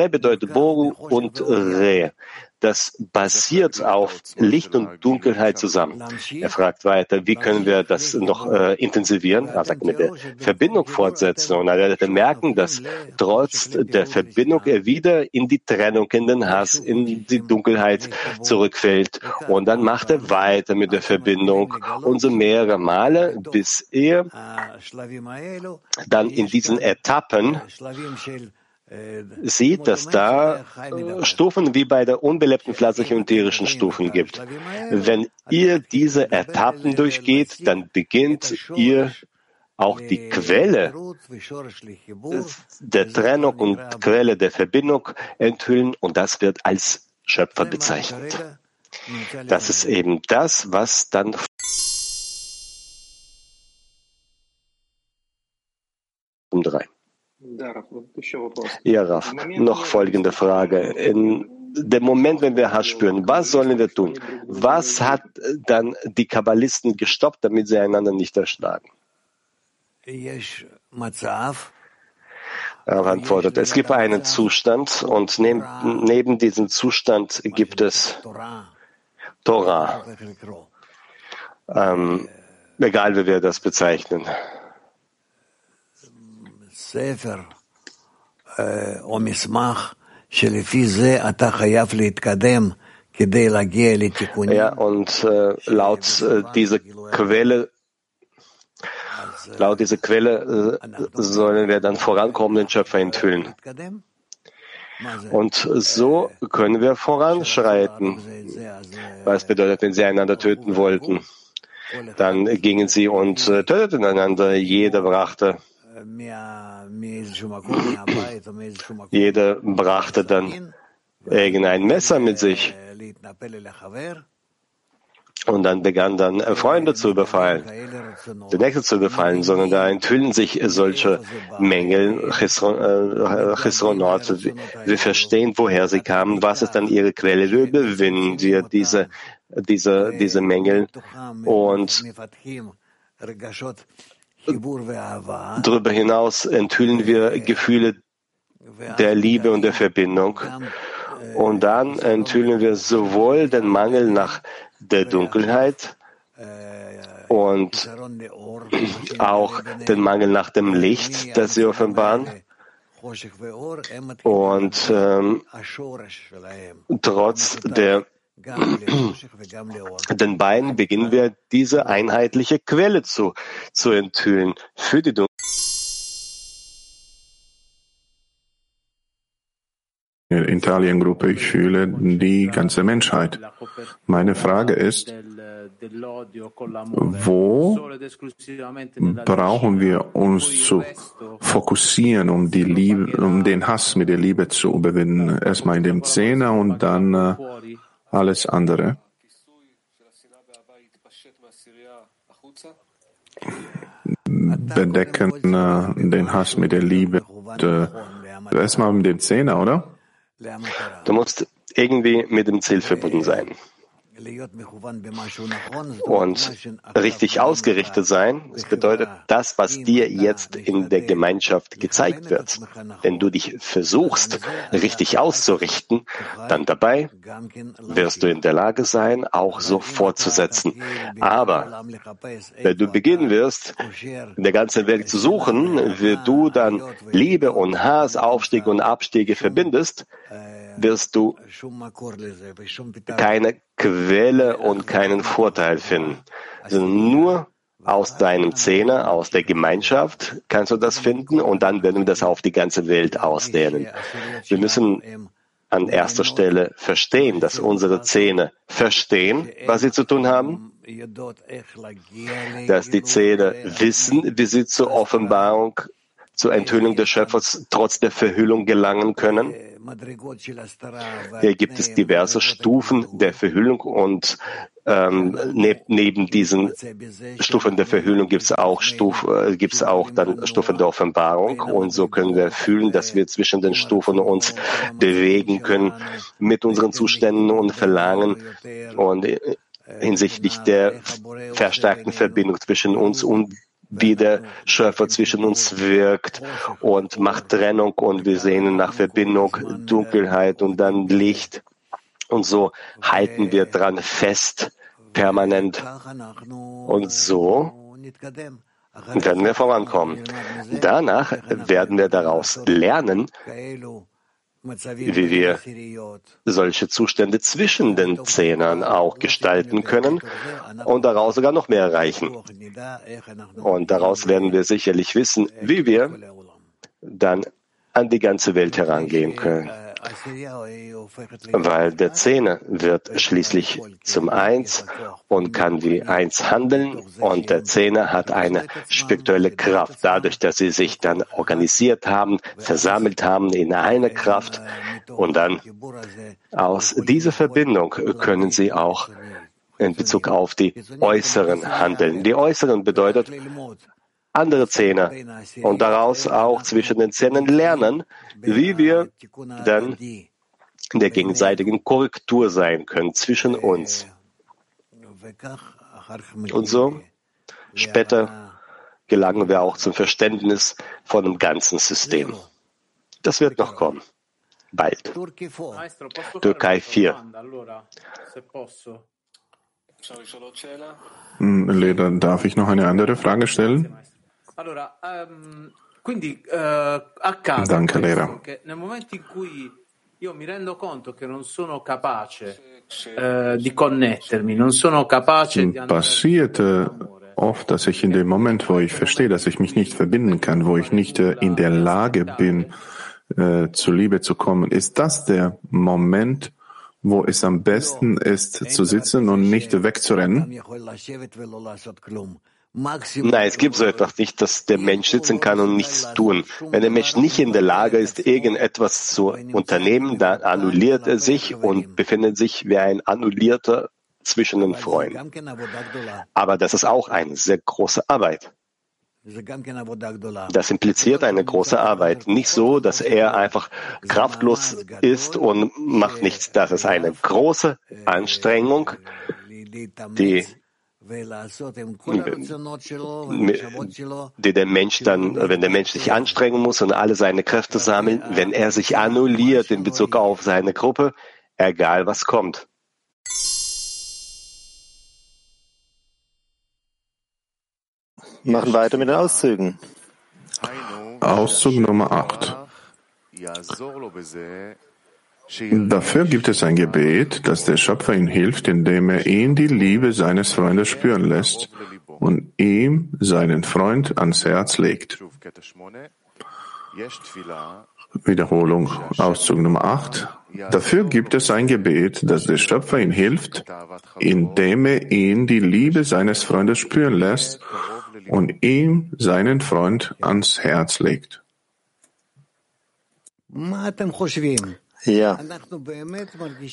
Bore bedeutet Boru und Re das basiert auf Licht und Dunkelheit zusammen. Er fragt weiter, wie können wir das noch äh, intensivieren? Er sagt, mit der Verbindung fortsetzen. Und er wird merken, dass trotz der Verbindung er wieder in die Trennung, in den Hass, in die Dunkelheit zurückfällt. Und dann macht er weiter mit der Verbindung und so mehrere Male, bis er dann in diesen Etappen sieht, dass da Stufen wie bei der unbelebten pflanzlichen und tierischen Stufen gibt. Wenn ihr diese Etappen durchgeht, dann beginnt ihr auch die Quelle der Trennung und Quelle der Verbindung enthüllen und das wird als Schöpfer bezeichnet. Das ist eben das, was dann um drei. Ja, Raf, noch folgende Frage. In dem Moment, wenn wir Hass spüren, was sollen wir tun? Was hat dann die Kabbalisten gestoppt, damit sie einander nicht erschlagen? Er antwortet, es gibt einen Zustand und neben, neben diesem Zustand gibt es Torah. Ähm, egal wie wir das bezeichnen. ספר או מסמך שלפי זה אתה חייב להתקדם כדי להגיע לתיקונים. Ja, und äh, laut äh, dieser Quelle Laut dieser Quelle äh, sollen wir dann vorankommen, den Schöpfer enthüllen. Und so können wir voranschreiten. Was bedeutet, wenn sie einander töten wollten? Dann gingen sie und äh, töteten einander. Jeder brachte jeder brachte dann irgendein Messer mit sich. Und dann begann dann Freunde zu überfallen, die Nächste zu überfallen, sondern da enthüllen sich solche Mängel, Chesronot. Wir verstehen, woher sie kamen, was ist dann ihre Quelle. Wir überwinden wir diese, diese, diese Mängel? Und Darüber hinaus enthüllen wir Gefühle der Liebe und der Verbindung. Und dann enthüllen wir sowohl den Mangel nach der Dunkelheit und auch den Mangel nach dem Licht, das sie offenbaren. Und ähm, trotz der den beiden beginnen wir diese einheitliche Quelle zu, zu enthüllen für die Italiengruppe, ich fühle die ganze Menschheit. Meine Frage ist, wo brauchen wir uns zu fokussieren, um die Liebe, um den Hass mit der Liebe zu überwinden? Erstmal in dem Zehner und dann äh, alles andere. Bedecken äh, den Hass mit der Liebe. Äh, erstmal mit dem Zehner, oder? Du musst irgendwie mit dem Ziel verbunden sein und richtig ausgerichtet sein, das bedeutet das, was dir jetzt in der Gemeinschaft gezeigt wird. Wenn du dich versuchst, richtig auszurichten, dann dabei wirst du in der Lage sein, auch so fortzusetzen. Aber wenn du beginnen wirst, in der ganzen Welt zu suchen, wie du dann Liebe und Hass, Aufstiege und Abstiege verbindest, wirst du keine Quelle und keinen Vorteil finden. Also nur aus deinem Zehner, aus der Gemeinschaft kannst du das finden und dann werden wir das auf die ganze Welt ausdehnen. Wir müssen an erster Stelle verstehen, dass unsere Zähne verstehen, was sie zu tun haben, dass die Zähne wissen, wie sie zur Offenbarung, zur Enthüllung des Schöpfers trotz der Verhüllung gelangen können Hier gibt es diverse Stufen der Verhüllung und ähm, ne, neben diesen Stufen der Verhüllung gibt es auch, Stuf, äh, gibt's auch dann Stufen der Offenbarung und so können wir fühlen, dass wir zwischen den Stufen uns bewegen können mit unseren Zuständen und Verlangen und äh, hinsichtlich der verstärkten Verbindung zwischen uns und wie der Schöpfer zwischen uns wirkt und macht Trennung und wir sehen nach Verbindung Dunkelheit und dann Licht. Und so halten wir dran fest, permanent. Und so werden wir vorankommen. Danach werden wir daraus lernen, wie wir solche Zustände zwischen den Zehnern auch gestalten können und daraus sogar noch mehr erreichen. Und daraus werden wir sicherlich wissen, wie wir dann an die ganze Welt herangehen können weil der Zehner wird schließlich zum Eins und kann wie Eins handeln und der Zehner hat eine spirituelle Kraft. Dadurch, dass sie sich dann organisiert haben, versammelt haben in eine Kraft und dann aus dieser Verbindung können sie auch in Bezug auf die Äußeren handeln. Die Äußeren bedeutet andere Zähne und daraus auch zwischen den Zähnen lernen, wie wir dann in der gegenseitigen Korrektur sein können zwischen uns. Und so später gelangen wir auch zum Verständnis von dem ganzen System. Das wird noch kommen. Bald. Türkei 4. Hm, Leder, darf ich noch eine andere Frage stellen? Ehm, eh, Danke, Lehrer. Nel momento in cui io mi rendo conto che non sono capace eh, di connettermi, non sono capace di Passierte oft, dass ich in dem Moment, wo ich verstehe, dass ich mich nicht verbinden kann, wo ich nicht äh, in der Lage bin, äh, zur Liebe zu kommen, ist das der Moment, wo es am besten ist, zu sitzen und nicht wegzurennen? Nein, es gibt so etwas nicht, dass der Mensch sitzen kann und nichts tun. Wenn der Mensch nicht in der Lage ist, irgendetwas zu unternehmen, dann annulliert er sich und befindet sich wie ein Annullierter zwischen den Freunden. Aber das ist auch eine sehr große Arbeit. Das impliziert eine große Arbeit. Nicht so, dass er einfach kraftlos ist und macht nichts. Das ist eine große Anstrengung, die die der Mensch dann, wenn der Mensch sich anstrengen muss und alle seine Kräfte sammeln, wenn er sich annulliert in Bezug auf seine Gruppe, egal was kommt. Machen weiter mit den Auszügen. Auszug Nummer 8. Dafür gibt es ein Gebet, das der Schöpfer ihm hilft, indem er ihn die Liebe seines Freundes spüren lässt und ihm seinen Freund ans Herz legt. Wiederholung, Auszug Nummer 8. Dafür gibt es ein Gebet, das der Schöpfer ihm hilft, indem er ihn die Liebe seines Freundes spüren lässt und ihm seinen Freund ans Herz legt. Ja.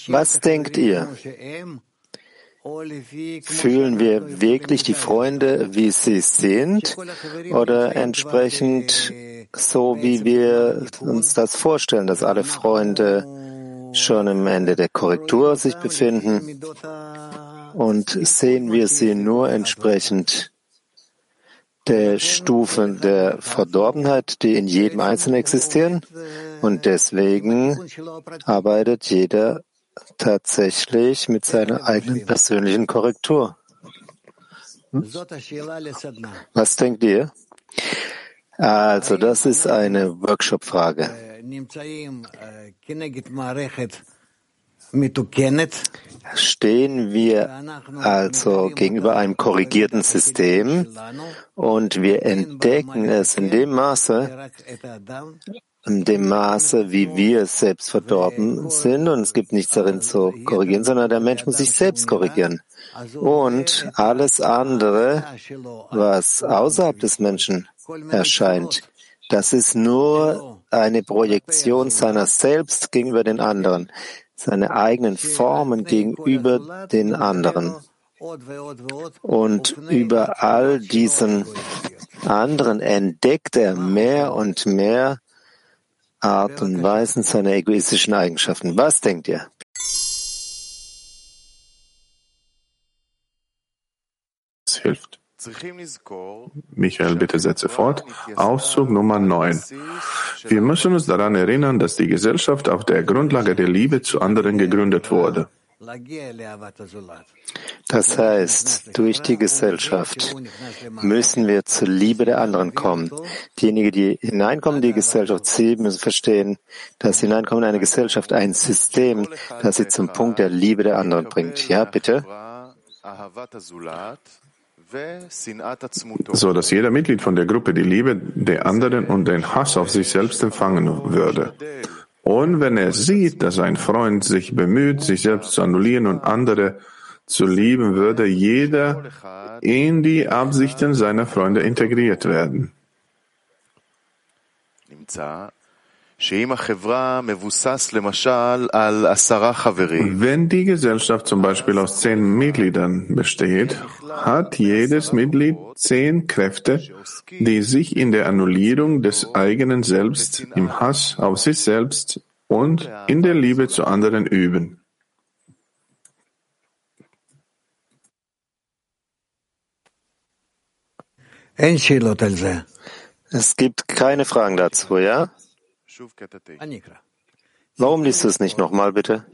Was denkt ihr? Fühlen wir wirklich die Freunde, wie sie sind, oder entsprechend so, wie wir uns das vorstellen, dass alle Freunde schon am Ende der Korrektur sich befinden und sehen wir sie nur entsprechend der Stufen der Verdorbenheit, die in jedem Einzelnen existieren. Und deswegen arbeitet jeder tatsächlich mit seiner eigenen persönlichen Korrektur. Was denkt ihr? Also, das ist eine Workshop-Frage. Stehen wir also gegenüber einem korrigierten System und wir entdecken es in dem Maße, in dem Maße, wie wir selbst verdorben sind. Und es gibt nichts darin zu korrigieren, sondern der Mensch muss sich selbst korrigieren. Und alles andere, was außerhalb des Menschen erscheint, Das ist nur eine Projektion seiner selbst gegenüber den anderen, seine eigenen Formen gegenüber den anderen. Und über all diesen anderen entdeckt er mehr und mehr Art und Weisen seiner egoistischen Eigenschaften. Was denkt ihr? Michael, bitte setze fort. Auszug Nummer 9. Wir müssen uns daran erinnern, dass die Gesellschaft auf der Grundlage der Liebe zu anderen gegründet wurde. Das heißt, durch die Gesellschaft müssen wir zur Liebe der anderen kommen. Diejenigen, die hineinkommen in die Gesellschaft, sie müssen verstehen, dass hineinkommen in eine Gesellschaft ein System, das sie zum Punkt der Liebe der anderen bringt. Ja, bitte? So dass jeder Mitglied von der Gruppe die Liebe der anderen und den Hass auf sich selbst empfangen würde. Und wenn er sieht, dass ein Freund sich bemüht, sich selbst zu annullieren und andere zu lieben, würde jeder in die Absichten seiner Freunde integriert werden. Wenn die Gesellschaft zum Beispiel aus zehn Mitgliedern besteht, hat jedes Mitglied zehn Kräfte, die sich in der Annullierung des eigenen Selbst, im Hass auf sich selbst und in der Liebe zu anderen üben. Es gibt keine Fragen dazu, ja? Warum liest du es nicht nochmal, bitte?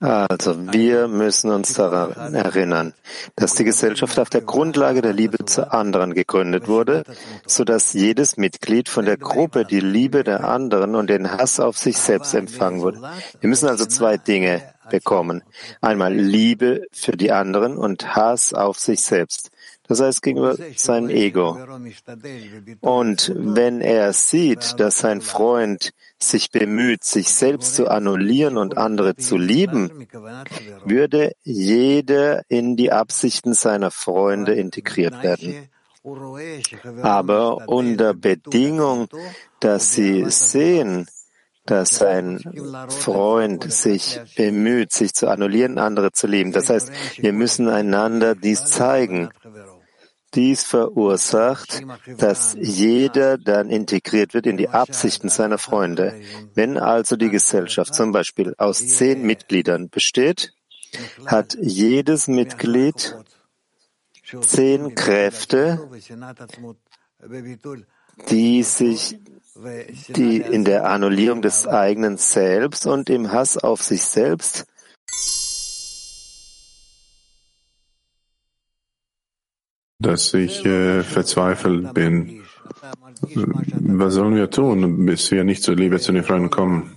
Also, wir müssen uns daran erinnern, dass die Gesellschaft auf der Grundlage der Liebe zu anderen gegründet wurde, so dass jedes Mitglied von der Gruppe die Liebe der anderen und den Hass auf sich selbst empfangen wurde. Wir müssen also zwei Dinge bekommen. Einmal Liebe für die anderen und Hass auf sich selbst. Das heißt gegenüber seinem Ego. Und wenn er sieht, dass sein Freund sich bemüht, sich selbst zu annullieren und andere zu lieben, würde jeder in die Absichten seiner Freunde integriert werden. Aber unter Bedingung, dass sie sehen, dass sein Freund sich bemüht, sich zu annullieren, andere zu lieben. Das heißt, wir müssen einander dies zeigen. Dies verursacht, dass jeder dann integriert wird in die Absichten seiner Freunde. Wenn also die Gesellschaft zum Beispiel aus zehn Mitgliedern besteht, hat jedes Mitglied zehn Kräfte, die sich die in der Annullierung des eigenen Selbst und im Hass auf sich selbst dass ich äh, verzweifelt bin. Was sollen wir tun, bis wir nicht zur Liebe zu den Freunden kommen?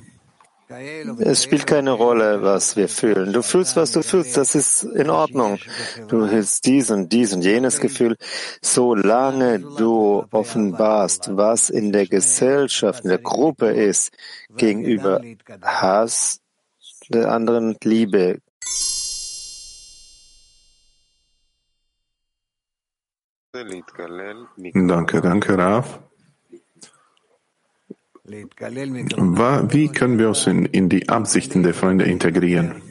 Es spielt keine Rolle, was wir fühlen. Du fühlst, was du fühlst, das ist in Ordnung. Du hast dies und dies und jenes Gefühl. Solange du offenbarst, was in der Gesellschaft, in der Gruppe ist, gegenüber Hass der anderen Liebe, Danke, danke, Raf. Wie können wir uns in, in die Absichten der Freunde integrieren?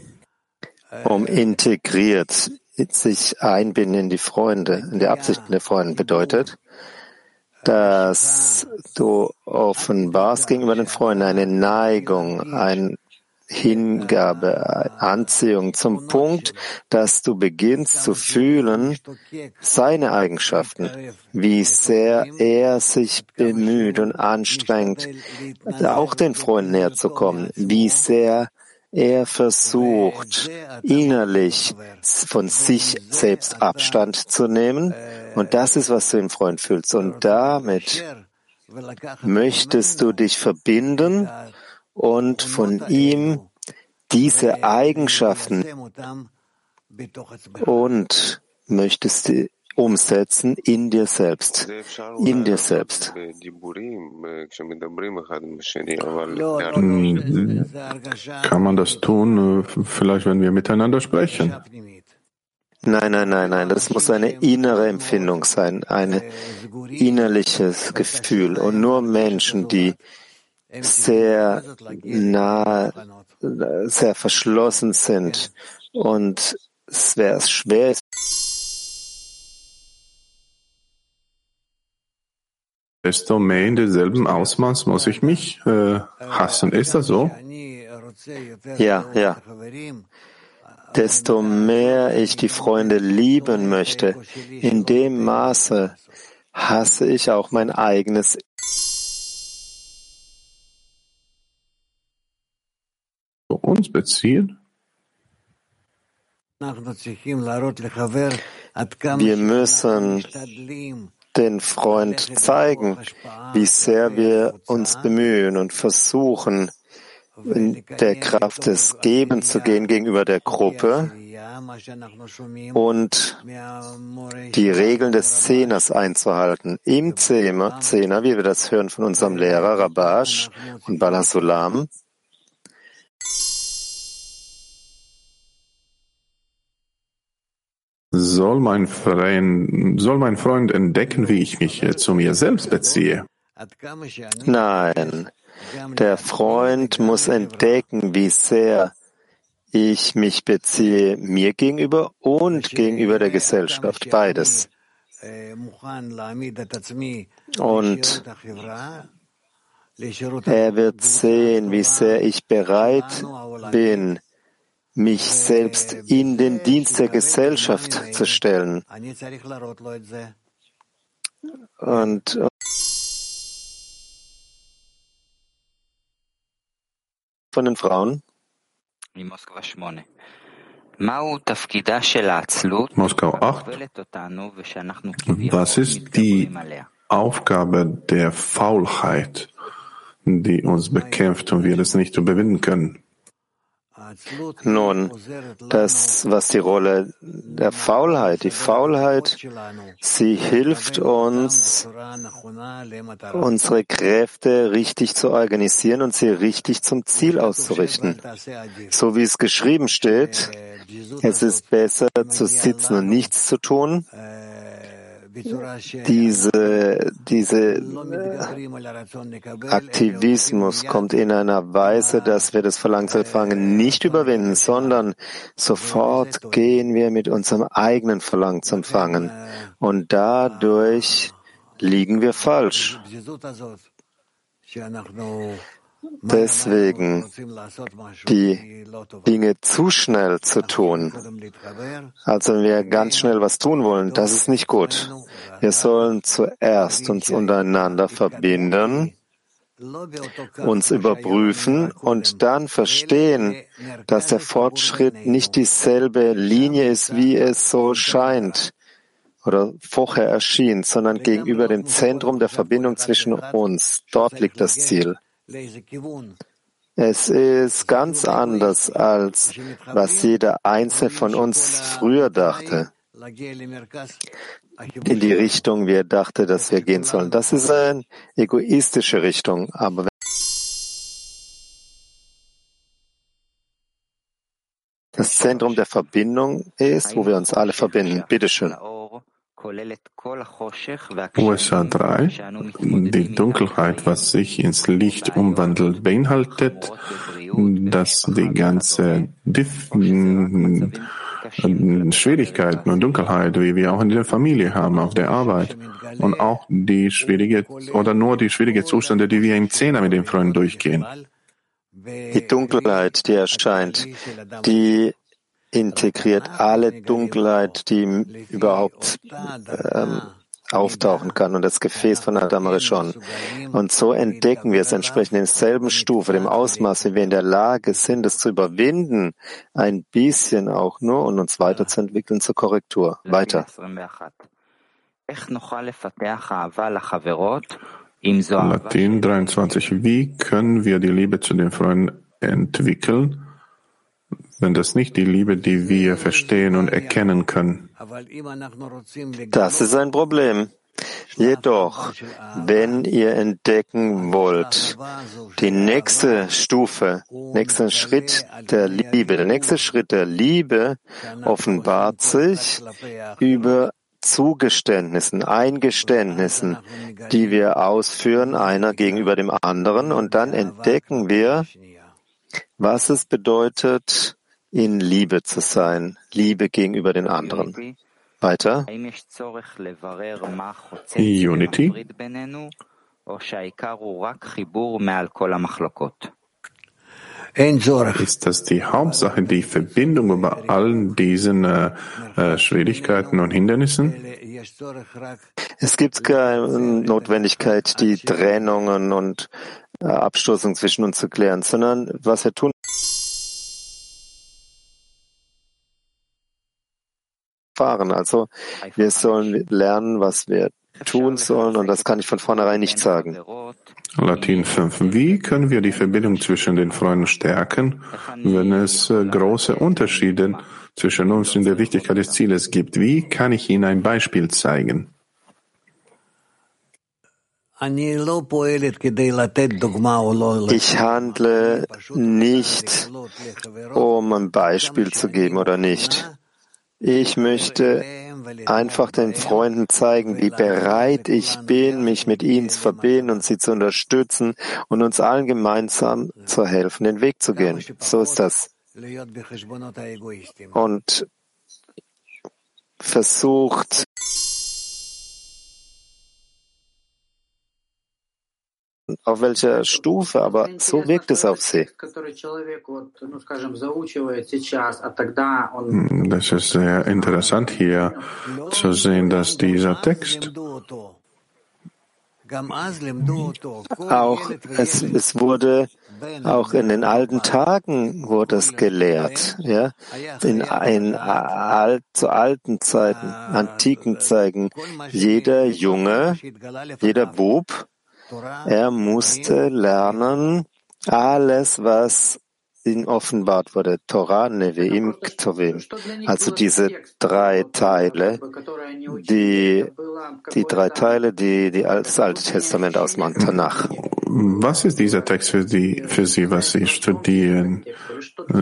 Um integriert sich einbinden in die Freunde, in die Absichten der Freunde bedeutet, dass du offenbarst gegenüber den Freunden eine Neigung, ein Hingabe, Anziehung zum Punkt, dass du beginnst zu fühlen seine Eigenschaften, wie sehr er sich bemüht und anstrengt, auch den Freunden näher zu kommen, wie sehr er versucht, innerlich von sich selbst Abstand zu nehmen. Und das ist, was du im Freund fühlst. Und damit möchtest du dich verbinden und von ihm diese Eigenschaften und möchtest sie umsetzen in dir selbst, in dir selbst. Kann man das tun, vielleicht wenn wir miteinander sprechen? Nein, nein, nein, nein. Das muss eine innere Empfindung sein, ein innerliches Gefühl. Und nur Menschen, die sehr nah, sehr verschlossen sind und es wäre schwer ist, desto mehr in demselben Ausmaß muss ich mich äh, hassen. Ist das so? Ja, ja. Desto mehr ich die Freunde lieben möchte, in dem Maße hasse ich auch mein eigenes uns beziehen? Wir müssen den Freund zeigen, wie sehr wir uns bemühen und versuchen, in der Kraft des Gebens zu gehen gegenüber der Gruppe und die Regeln des Zehners einzuhalten. Im Zehner, Zehner, wie wir das hören von unserem Lehrer Rabash und Balasulam, Soll mein, Freund, soll mein Freund entdecken, wie ich mich zu mir selbst beziehe? Nein, der Freund muss entdecken, wie sehr ich mich beziehe mir gegenüber und gegenüber der Gesellschaft, beides. Und er wird sehen, wie sehr ich bereit bin, mich selbst in den Dienst der Gesellschaft zu stellen. Und von den Frauen? Moskau 8. Was ist die Aufgabe der Faulheit, die uns bekämpft und wir es nicht überwinden können? Nun, das, was die Rolle der Faulheit, die Faulheit, sie hilft uns, unsere Kräfte richtig zu organisieren und sie richtig zum Ziel auszurichten. So wie es geschrieben steht, es ist besser zu sitzen und nichts zu tun, diese, diese Aktivismus kommt in einer Weise, dass wir das Verlangen zu empfangen nicht überwinden, sondern sofort gehen wir mit unserem eigenen Verlangen zu empfangen. Und dadurch liegen wir falsch. Deswegen die Dinge zu schnell zu tun. Also wenn wir ganz schnell was tun wollen, das ist nicht gut. Wir sollen zuerst uns untereinander verbinden, uns überprüfen und dann verstehen, dass der Fortschritt nicht dieselbe Linie ist, wie es so scheint oder vorher erschien, sondern gegenüber dem Zentrum der Verbindung zwischen uns. Dort liegt das Ziel. Es ist ganz anders, als was jeder Einzelne von uns früher dachte. In die Richtung, wie er dachte, dass wir gehen sollen. Das ist eine egoistische Richtung. Aber das Zentrum der Verbindung ist, wo wir uns alle verbinden. Bitteschön. USA 3, die Dunkelheit, was sich ins Licht umwandelt, beinhaltet, dass die ganze Dif Schwierigkeiten und Dunkelheit, wie wir auch in der Familie haben, auf der Arbeit und auch die schwierige oder nur die schwierige Zustände, die wir im Zehner mit den Freunden durchgehen. Die Dunkelheit, die erscheint, die integriert alle Dunkelheit, die überhaupt ähm, auftauchen kann und das Gefäß von Adam Rishon. Und so entdecken wir es entsprechend in derselben Stufe, dem Ausmaß, wie wir in der Lage sind, es zu überwinden, ein bisschen auch nur und uns weiterzuentwickeln zur Korrektur. Weiter. Latin 23. Wie können wir die Liebe zu den Freunden entwickeln? Wenn das nicht die Liebe, die wir verstehen und erkennen können. Das ist ein Problem. Jedoch, wenn ihr entdecken wollt, die nächste Stufe, nächsten Schritt der Liebe, der nächste Schritt der Liebe offenbart sich über Zugeständnissen, Eingeständnissen, die wir ausführen, einer gegenüber dem anderen, und dann entdecken wir, was es bedeutet, in Liebe zu sein, Liebe gegenüber den anderen. Weiter. Unity. Ist das die Hauptsache, die Verbindung über allen diesen äh, äh, Schwierigkeiten und Hindernissen? Es gibt keine Notwendigkeit, die Trennungen und äh, Abstoßung zwischen uns zu klären, sondern was wir tun, fahren. Also wir sollen lernen, was wir tun sollen, und das kann ich von vornherein nicht sagen. Latin 5. Wie können wir die Verbindung zwischen den Freunden stärken, wenn es äh, große Unterschiede zwischen uns in der Wichtigkeit des Zieles gibt? Wie kann ich Ihnen ein Beispiel zeigen? Ich handle nicht, um ein Beispiel zu geben oder nicht. Ich möchte einfach den Freunden zeigen, wie bereit ich bin, mich mit ihnen zu verbinden und sie zu unterstützen und uns allen gemeinsam zu helfen, den Weg zu gehen. So ist das. Und versucht, auf welcher Stufe, aber so wirkt es auf sie. Das ist sehr interessant hier zu sehen, dass dieser Text auch es, es wurde auch in den alten Tagen wurde es gelehrt, ja, in, in alt, zu alten Zeiten, antiken Zeiten. Jeder Junge, jeder Bub er musste lernen, alles, was ihm offenbart wurde, Torah, Nevi'im, Ktuvim. Also diese drei Teile, die, die drei Teile, die, die das Alte Testament ausmachen, Tanach. Was ist dieser Text für Sie, für Sie, was Sie studieren?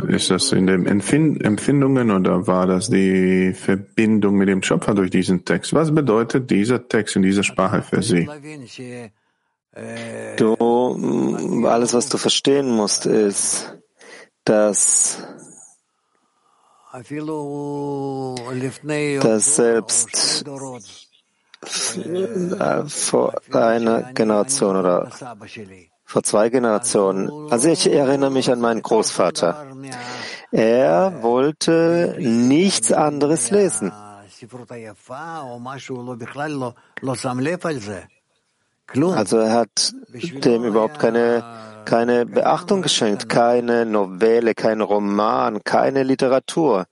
Ist das in den Empfindungen oder war das die Verbindung mit dem Schöpfer durch diesen Text? Was bedeutet dieser Text in dieser Sprache für Sie? Du, mm, alles, was du verstehen musst, ist, dass, dass selbst äh, vor einer Generation oder vor zwei Generationen, also ich erinnere mich an meinen Großvater. Er wollte nichts anderes lesen. Also er hat dem überhaupt keine, keine Beachtung geschenkt, keine Novelle, kein Roman, keine Literatur.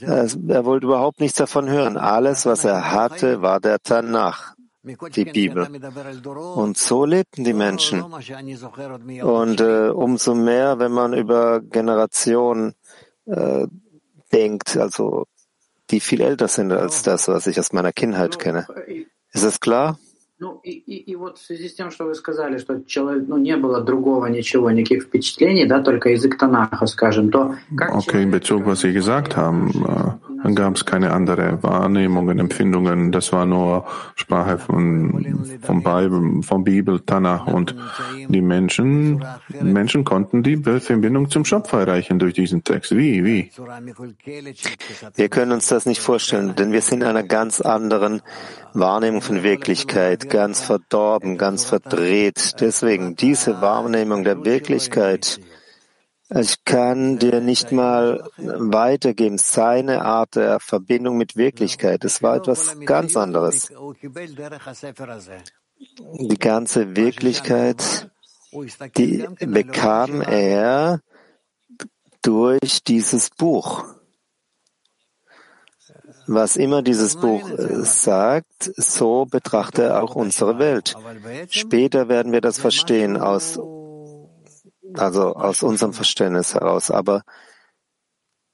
Er, er wollte überhaupt nichts davon hören. Alles, was er hatte, war der Tanach, die Bibel. Und so lebten die Menschen. Und äh, umso mehr, wenn man über Generationen äh, denkt, also die viel älter sind als das, was ich aus meiner Kindheit kenne. Ist es klar? Ну и, и, и вот в связи с тем, что вы сказали, что человек, ну, не было другого ничего, никаких впечатлений, да, только язык Танаха, скажем, то как Okay, Bezug, was Sie gesagt haben, äh, gab es keine andere Wahrnehmungen, Empfindungen, das war nur Sprache von, von, Bibel, von Bibel, Tanach und die Menschen, Menschen konnten die Verbindung zum Schöpfer erreichen durch diesen Text. Wie, wie? Wir können uns das nicht vorstellen, denn wir sind in einer ganz anderen Wahrnehmung von Wirklichkeit, ganz verdorben, ganz verdreht. Deswegen diese Wahrnehmung der Wirklichkeit, ich kann dir nicht mal weitergeben, seine Art der Verbindung mit Wirklichkeit. Es war etwas ganz anderes. Die ganze Wirklichkeit, die bekam er durch dieses Buch. Was immer dieses Buch äh, sagt, so betrachte er auch unsere Welt. Später werden wir das verstehen aus, also aus unserem Verständnis heraus. Aber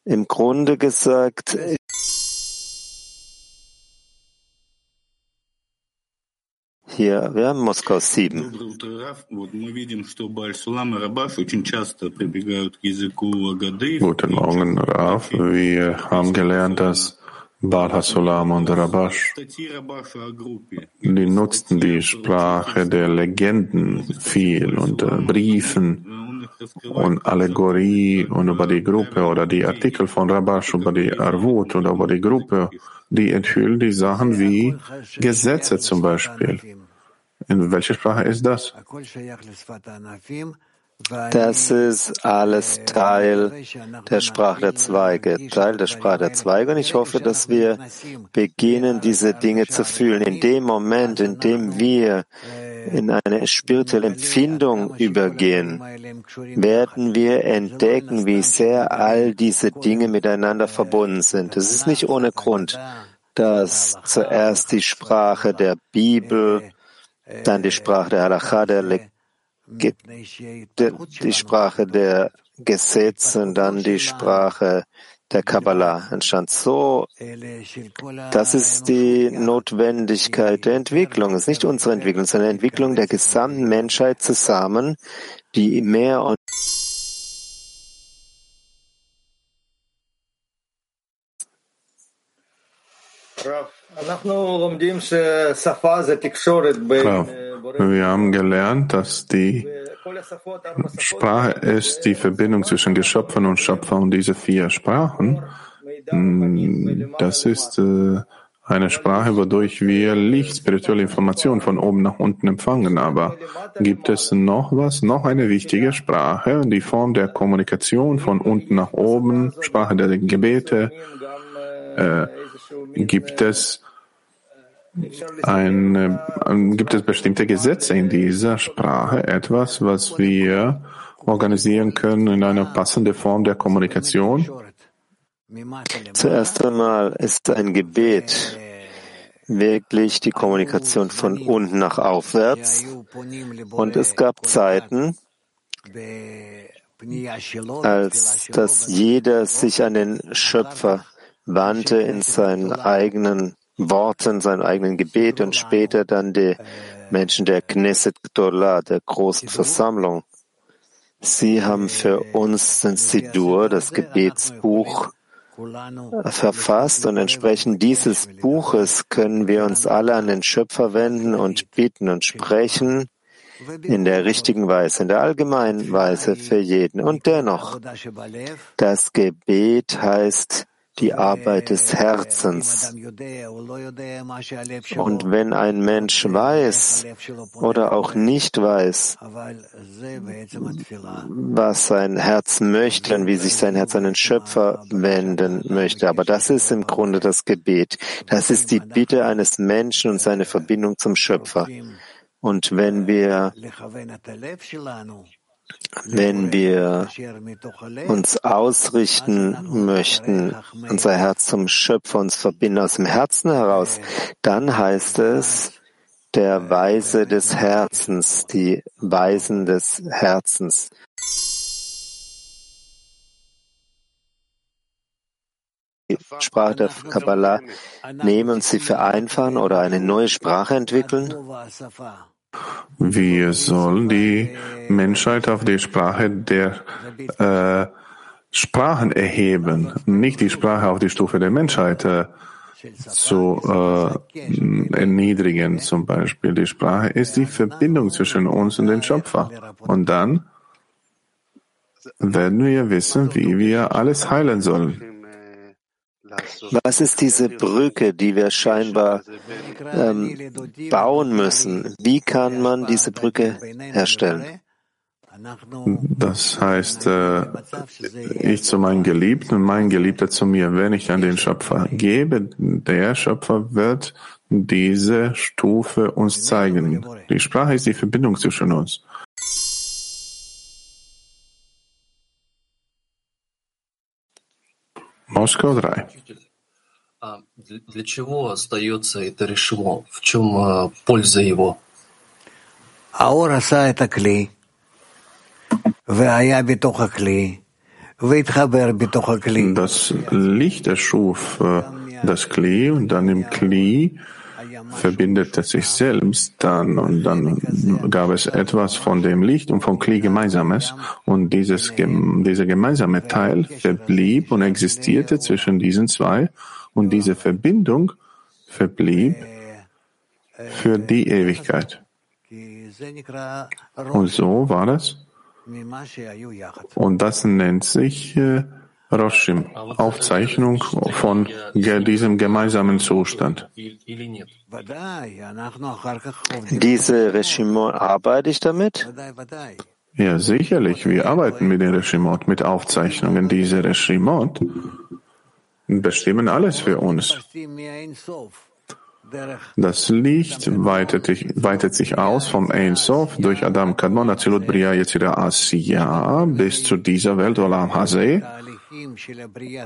im Grunde gesagt Hier, wir haben Moskau 7. Guten Morgen, Raf. Wir haben gelernt, dass Baal HaSolam und Rabash, die nutzten die Sprache der Legenden viel und äh, Briefen und Allegorie und über die Gruppe oder die Artikel von Rabash über die Arvut oder über die Gruppe, die enthüllen die Sachen wie Gesetze zum Beispiel. In welcher Sprache ist das? Das ist alles Teil der Sprache der Zweige, Teil der Sprache der Zweige. Und ich hoffe, dass wir beginnen, diese Dinge zu fühlen. In dem Moment, in dem wir in eine spirituelle Empfindung übergehen, werden wir entdecken, wie sehr all diese Dinge miteinander verbunden sind. Es ist nicht ohne Grund, dass zuerst die Sprache der Bibel, dann die Sprache der Halacha, der die Sprache der Gesetze und dann die Sprache der Kabbalah entstand. So, das ist die Notwendigkeit der Entwicklung. Es ist nicht unsere Entwicklung, sondern die Entwicklung der gesamten Menschheit zusammen, die mehr und Klar. Wir haben gelernt, dass die Sprache ist die Verbindung zwischen Geschöpfen und Schöpfer und diese vier Sprachen. Mm, das ist äh, eine Sprache, wodurch wir Licht, spirituelle Informationen von oben nach unten empfangen. Aber gibt es noch was? Noch eine wichtige Sprache, die Form der Kommunikation von unten nach oben, Sprache der Gebete. Äh, gibt es ein, gibt es bestimmte Gesetze in dieser Sprache, etwas, was wir organisieren können in einer passenden Form der Kommunikation? Zuerst einmal ist ein Gebet wirklich die Kommunikation von unten nach aufwärts. Und es gab Zeiten, als dass jeder sich an den Schöpfer wandte in seinen eigenen Worten, seinem eigenen Gebet und später dann die Menschen der Knesset Gdolah, der großen Versammlung. Sie haben für uns den Sidur, das Gebetsbuch, verfasst und entsprechend dieses Buches können wir uns alle an den Schöpfer wenden und bitten und sprechen in der richtigen Weise, in der allgemeinen Weise für jeden. Und dennoch, das Gebet heißt die Arbeit des Herzens. Und wenn ein Mensch weiß oder auch nicht weiß, was sein Herz möchte und wie sich sein Herz an den Schöpfer wenden möchte, aber das ist im Grunde das Gebet. Das ist die Bitte eines Menschen und seine Verbindung zum Schöpfer. Und wenn wir wenn wir uns ausrichten möchten, unser Herz zum Schöpfer uns verbinden aus dem Herzen heraus, dann heißt es der Weise des Herzens, die Weisen des Herzens. Die Sprache der Kabbalah nehmen und sie vereinfachen oder eine neue Sprache entwickeln? Wir sollen die Menschheit auf die Sprache der äh, Sprachen erheben, nicht die Sprache auf die Stufe der Menschheit äh, zu äh, erniedrigen. Zum Beispiel die Sprache ist die Verbindung zwischen uns und dem Schöpfer. Und dann werden wir wissen, wie wir alles heilen sollen. Was ist diese Brücke, die wir scheinbar ähm, bauen müssen? Wie kann man diese Brücke herstellen? Das heißt, äh, ich zu meinem Geliebten und mein Geliebter zu mir. Wenn ich an den Schöpfer gebe, der Schöpfer wird diese Stufe uns zeigen. Die Sprache ist die Verbindung zwischen uns. Москва 3. Для чего остается это решимо? В чем польза его? האור עשה את הכלי, והיה בתוך הכלי, והתחבר בתוך הכלי. Das Licht erschuf das Kli und dann im Kli verbindet es sich selbst dann und dann gab es etwas von dem Licht und vom Kli Gemeinsames und dieses, dieser gemeinsame Teil verblieb und existierte zwischen diesen zwei und diese Verbindung verblieb für die Ewigkeit. Und so war das. Und das nennt sich äh, Roshim, Aufzeichnung von diesem gemeinsamen Zustand. Diese Regimot arbeite ich damit? Ja, sicherlich. Wir arbeiten mit den Regimot, mit Aufzeichnungen. Diese Regimot bestimmen alles für uns. Das Licht weitet, weitet sich aus vom Ein Sof durch Adam Kadmon Azilut Bria Yetzira Asiya bis zu dieser Welt Olam Hazeh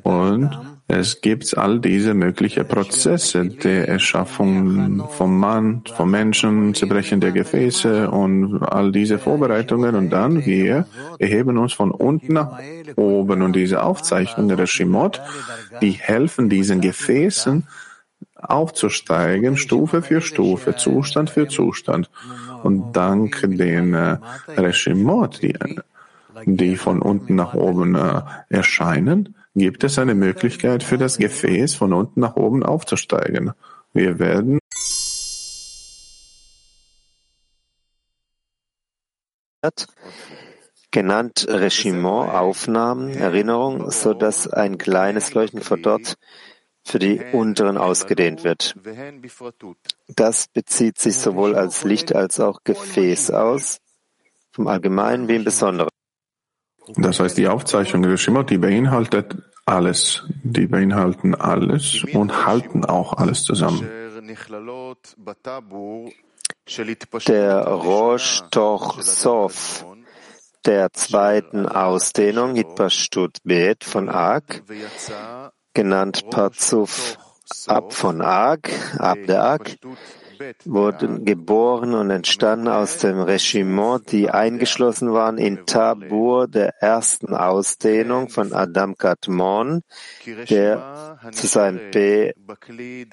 und es gibt all diese möglichen Prozesse der Erschaffung vom Mann, vom Menschen, Zerbrechen der Gefäße und all diese Vorbereitungen. Und dann wir erheben uns von unten nach oben. Und diese Aufzeichnungen der Shimot, die helfen diesen Gefäßen aufzusteigen, Stufe für Stufe, Zustand für Zustand. Und dank den äh, Reshimot, die die von unten nach oben äh, erscheinen, gibt es eine Möglichkeit für das Gefäß von unten nach oben aufzusteigen. Wir werden genannt Regiment, Aufnahmen, Erinnerung, so dass ein kleines Leuchten von dort für die unteren ausgedehnt wird. Das bezieht sich sowohl als Licht als auch Gefäß aus, vom Allgemeinen wie im Besonderen. Das heißt, die Aufzeichnung der Shimot, die beinhaltet alles. Die beinhalten alles und halten auch alles zusammen. Der Rosh Toch Sof der zweiten Ausdehnung Hitpashtut Bet von Ag, genannt Parzuf ab von Ag, ab der Ag, wurden geboren und entstanden aus dem Regiment, die eingeschlossen waren in Tabur der ersten Ausdehnung von Adam Katmon, der zu seinem P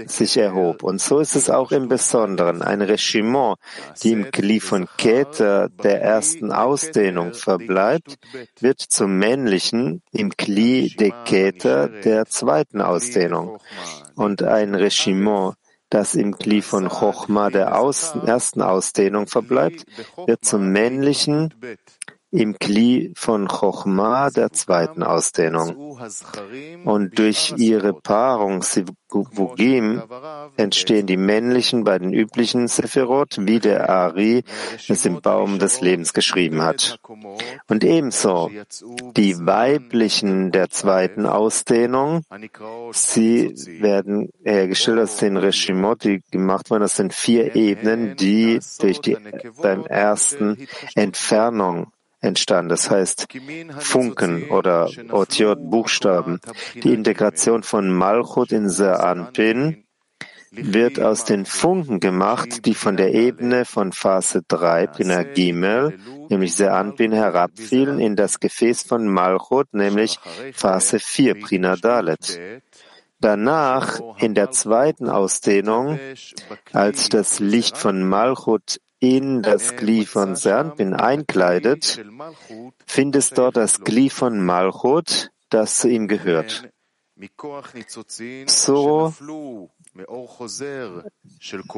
sich erhob. Und so ist es auch im Besonderen. Ein Regiment, die im Kli von Keter der ersten Ausdehnung verbleibt, wird zum männlichen im Kli de Keter der zweiten Ausdehnung. Und ein Regiment, das im Kli von Chochma der Aus ersten Ausdehnung verbleibt, wird zum männlichen im Kli von Chochma der zweiten Ausdehnung. Und durch ihre Paarung Sivugim entstehen die männlichen bei den üblichen Sephirot, wie der Ari es im Baum des Lebens geschrieben hat. Und ebenso die weiblichen der zweiten Ausdehnung, sie werden hergestellt aus den Regimot, die gemacht wurden aus den vier Ebenen, die durch die beim ersten Entfernung entstanden. Das heißt Funken oder Otiot Buchstaben. Die Integration von Malchut in Seanpin wird aus den Funken gemacht, die von der Ebene von Phase 3 Prina Gimel, nämlich Seanpin, herabfielen in das Gefäß von Malchut, nämlich Phase 4 Prina Dalet. Danach, in der zweiten Ausdehnung, als das Licht von Malchut in das Gli von Sernpin einkleidet, findest dort das Gli von Malchut, das zu ihm gehört. So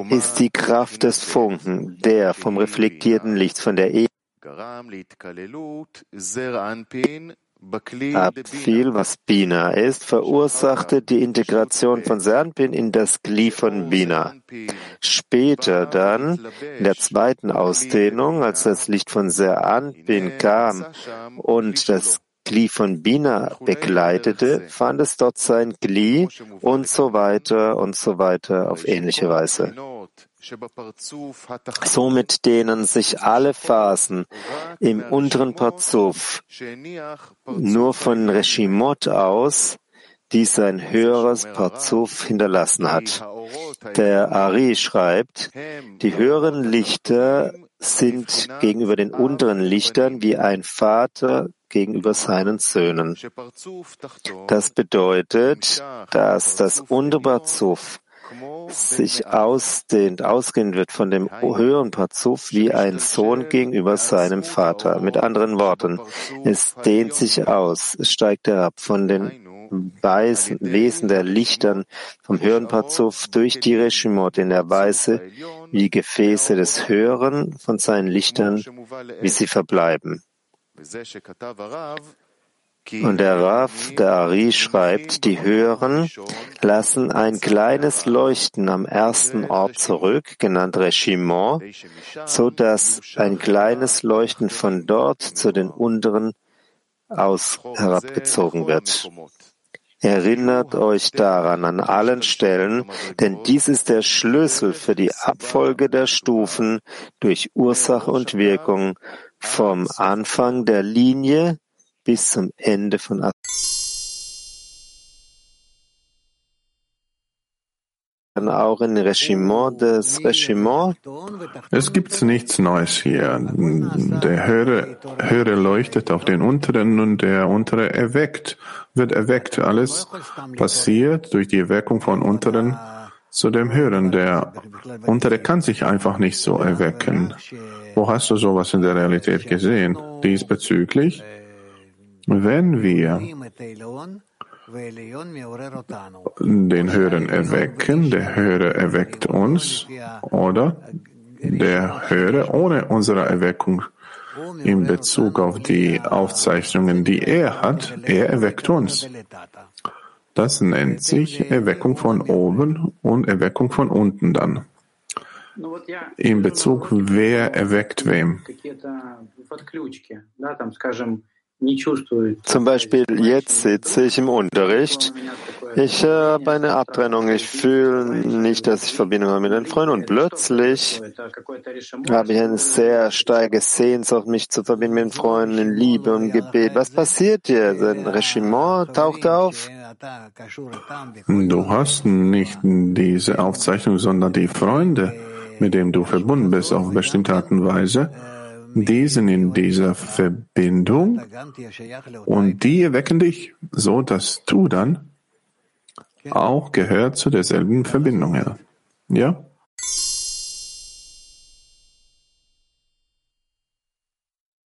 ist die Kraft des Funken, der vom reflektierten Licht von der Erde abfiel, was Bina ist, verursachte die Integration von Sernpin in das Gli von Bina. Später dann, in der zweiten Ausdehnung, als das Licht von Sernpin kam und das Gli von Bina begleitete, fand es dort sein Gli und so weiter und so weiter auf ähnliche Weise. Somit dehnen sich alle Phasen im unteren Parzuf nur von Reshimot aus, die sein höheres Parzuf hinterlassen hat. Der Ari schreibt, die höheren Lichter sind gegenüber den unteren Lichtern wie ein Vater gegenüber seinen Söhnen. Das bedeutet, dass das Unterparzuf sich ausdehnt, ausgehen wird von dem höheren Parzuf wie ein Sohn gegenüber seinem Vater. Mit anderen Worten, es dehnt sich aus, es steigt herab von den Weisen, Wesen der Lichtern vom höheren Parzuf durch die Reshimot in der Weise wie Gefäße des Höheren von seinen Lichtern, wie sie verbleiben. Und der Rav, der Ari, schreibt, die Höheren lassen ein kleines Leuchten am ersten Ort zurück, genannt Reshimon, so dass ein kleines Leuchten von dort zu den unteren aus herabgezogen wird. Erinnert euch daran an allen Stellen, denn dies ist der Schlüssel für die Abfolge der Stufen durch Ursache und Wirkung vom Anfang der Linie bis zum Ende von auch in Regiment des Regiment? Es gibt nichts Neues hier. Der Höhere, Höhere leuchtet auf den Unteren und der Untere erweckt, wird erweckt. Alles passiert durch die Erweckung von Unteren zu dem Höheren. Der Untere kann sich einfach nicht so erwecken. Wo hast du sowas in der Realität gesehen? Diesbezüglich? Wenn wir den Höheren erwecken, der Höhere erweckt uns, oder der Höhere ohne unsere Erweckung in Bezug auf die Aufzeichnungen, die er hat, er erweckt uns. Das nennt sich Erweckung von oben und Erweckung von unten dann. In Bezug, wer erweckt wem. Zum Beispiel jetzt sitze ich im Unterricht. Ich habe eine Abtrennung. Ich fühle nicht, dass ich Verbindung habe mit den Freunden. Und plötzlich habe ich eine sehr starke Sehnsucht, mich zu verbinden mit den Freunden in Liebe und Gebet. Was passiert hier? Ein Regiment taucht auf? Du hast nicht diese Aufzeichnung, sondern die Freunde, mit denen du verbunden bist, auf bestimmte Art und Weise die sind in dieser Verbindung und die erwecken dich, so dass du dann auch gehört zu derselben Verbindung. Ja? ja?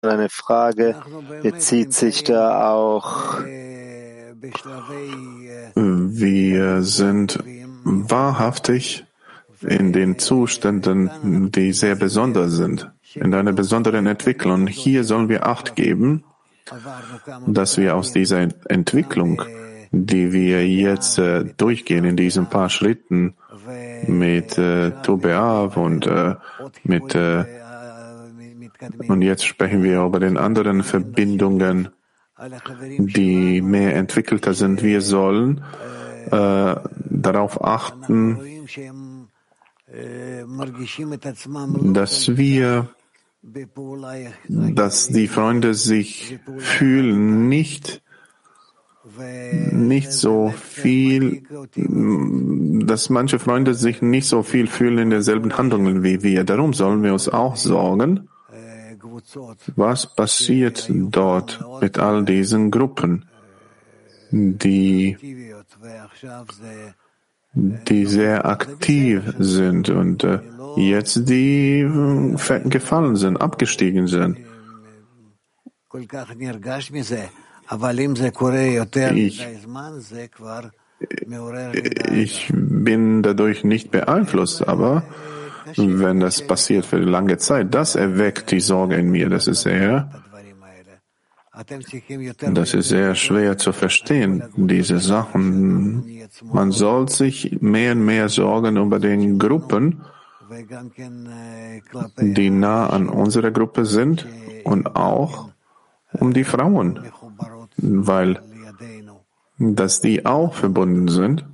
Eine Frage bezieht sich da auch. Wir sind wahrhaftig in den Zuständen, die sehr besonders sind in einer besonderen Entwicklung. Hier sollen wir Acht geben, dass wir aus dieser Entwicklung, die wir jetzt äh, durchgehen in diesen paar Schritten mit äh, Tubeav und äh, mit äh, und jetzt sprechen wir über den anderen Verbindungen, die mehr entwickelter sind. Wir sollen äh, darauf achten, dass wir dass die Freunde sich fühlen, nicht, nicht so viel, dass manche Freunde sich nicht so viel fühlen in derselben Handlungen wie wir. Darum sollen wir uns auch sorgen, was passiert dort mit all diesen Gruppen, die die sehr aktiv sind und äh, jetzt die äh, gefallen sind, abgestiegen sind. Ich, ich bin dadurch nicht beeinflusst, aber wenn das passiert für lange Zeit, das erweckt die Sorge in mir. Das ist sehr das ist sehr schwer zu verstehen, diese Sachen. Man soll sich mehr und mehr Sorgen über den Gruppen, die nah an unserer Gruppe sind und auch um die Frauen, weil dass die auch verbunden sind.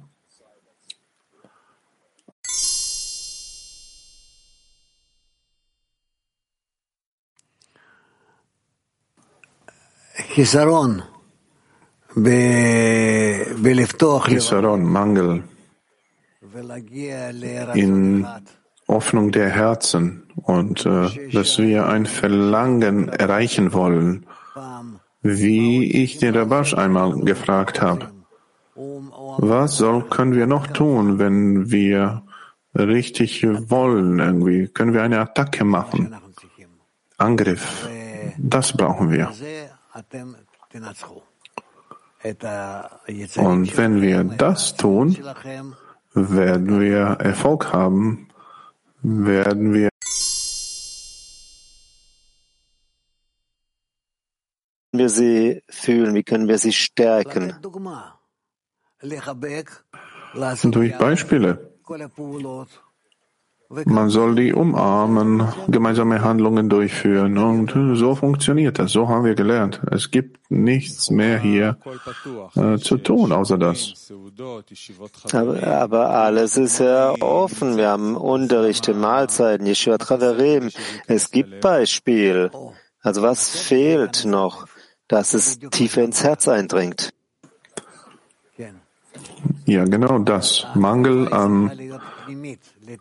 Chisaron, Mangel. In Öffnung der Herzen und äh, dass wir ein Verlangen erreichen wollen, wie ich den Rabash einmal gefragt habe. Was soll, können wir noch tun, wenn wir richtig wollen irgendwie? Können wir eine Attacke machen? Angriff. Das brauchen wir. Und wenn wir das tun, werden wir Erfolg haben, werden wir wir sie fühlen? Wie können wir sie stärken? Durch Beispiele. Man soll die umarmen, gemeinsame Handlungen durchführen und so funktioniert das. So haben wir gelernt. Es gibt nichts mehr hier äh, zu tun, außer das. Aber, aber, alles ist ja offen. Wir haben Unterrichte, Mahlzeiten, Yeshua Traverim. Es gibt Beispiel. Also was fehlt noch, dass es tiefer ins Herz eindringt? Ja, genau das. Mangel an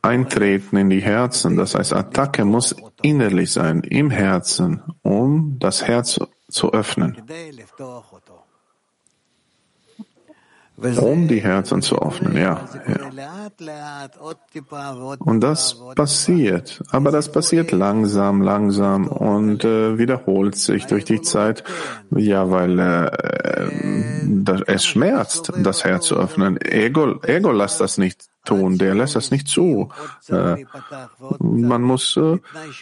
Eintreten in die Herzen. Das heißt, Attacke muss innerlich sein, im Herzen, um das Herz zu öffnen um die Herzen zu öffnen, ja, ja. Und das passiert, aber das passiert langsam, langsam und äh, wiederholt sich durch die Zeit, ja, weil äh, das, es schmerzt, das Herz zu öffnen. Ego, Ego lässt das nicht tun, der lässt das nicht zu. Äh, man muss äh,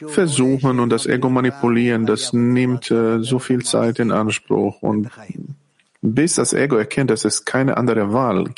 versuchen und das Ego manipulieren, das nimmt äh, so viel Zeit in Anspruch und bis das Ego erkennt, dass es keine andere Wahl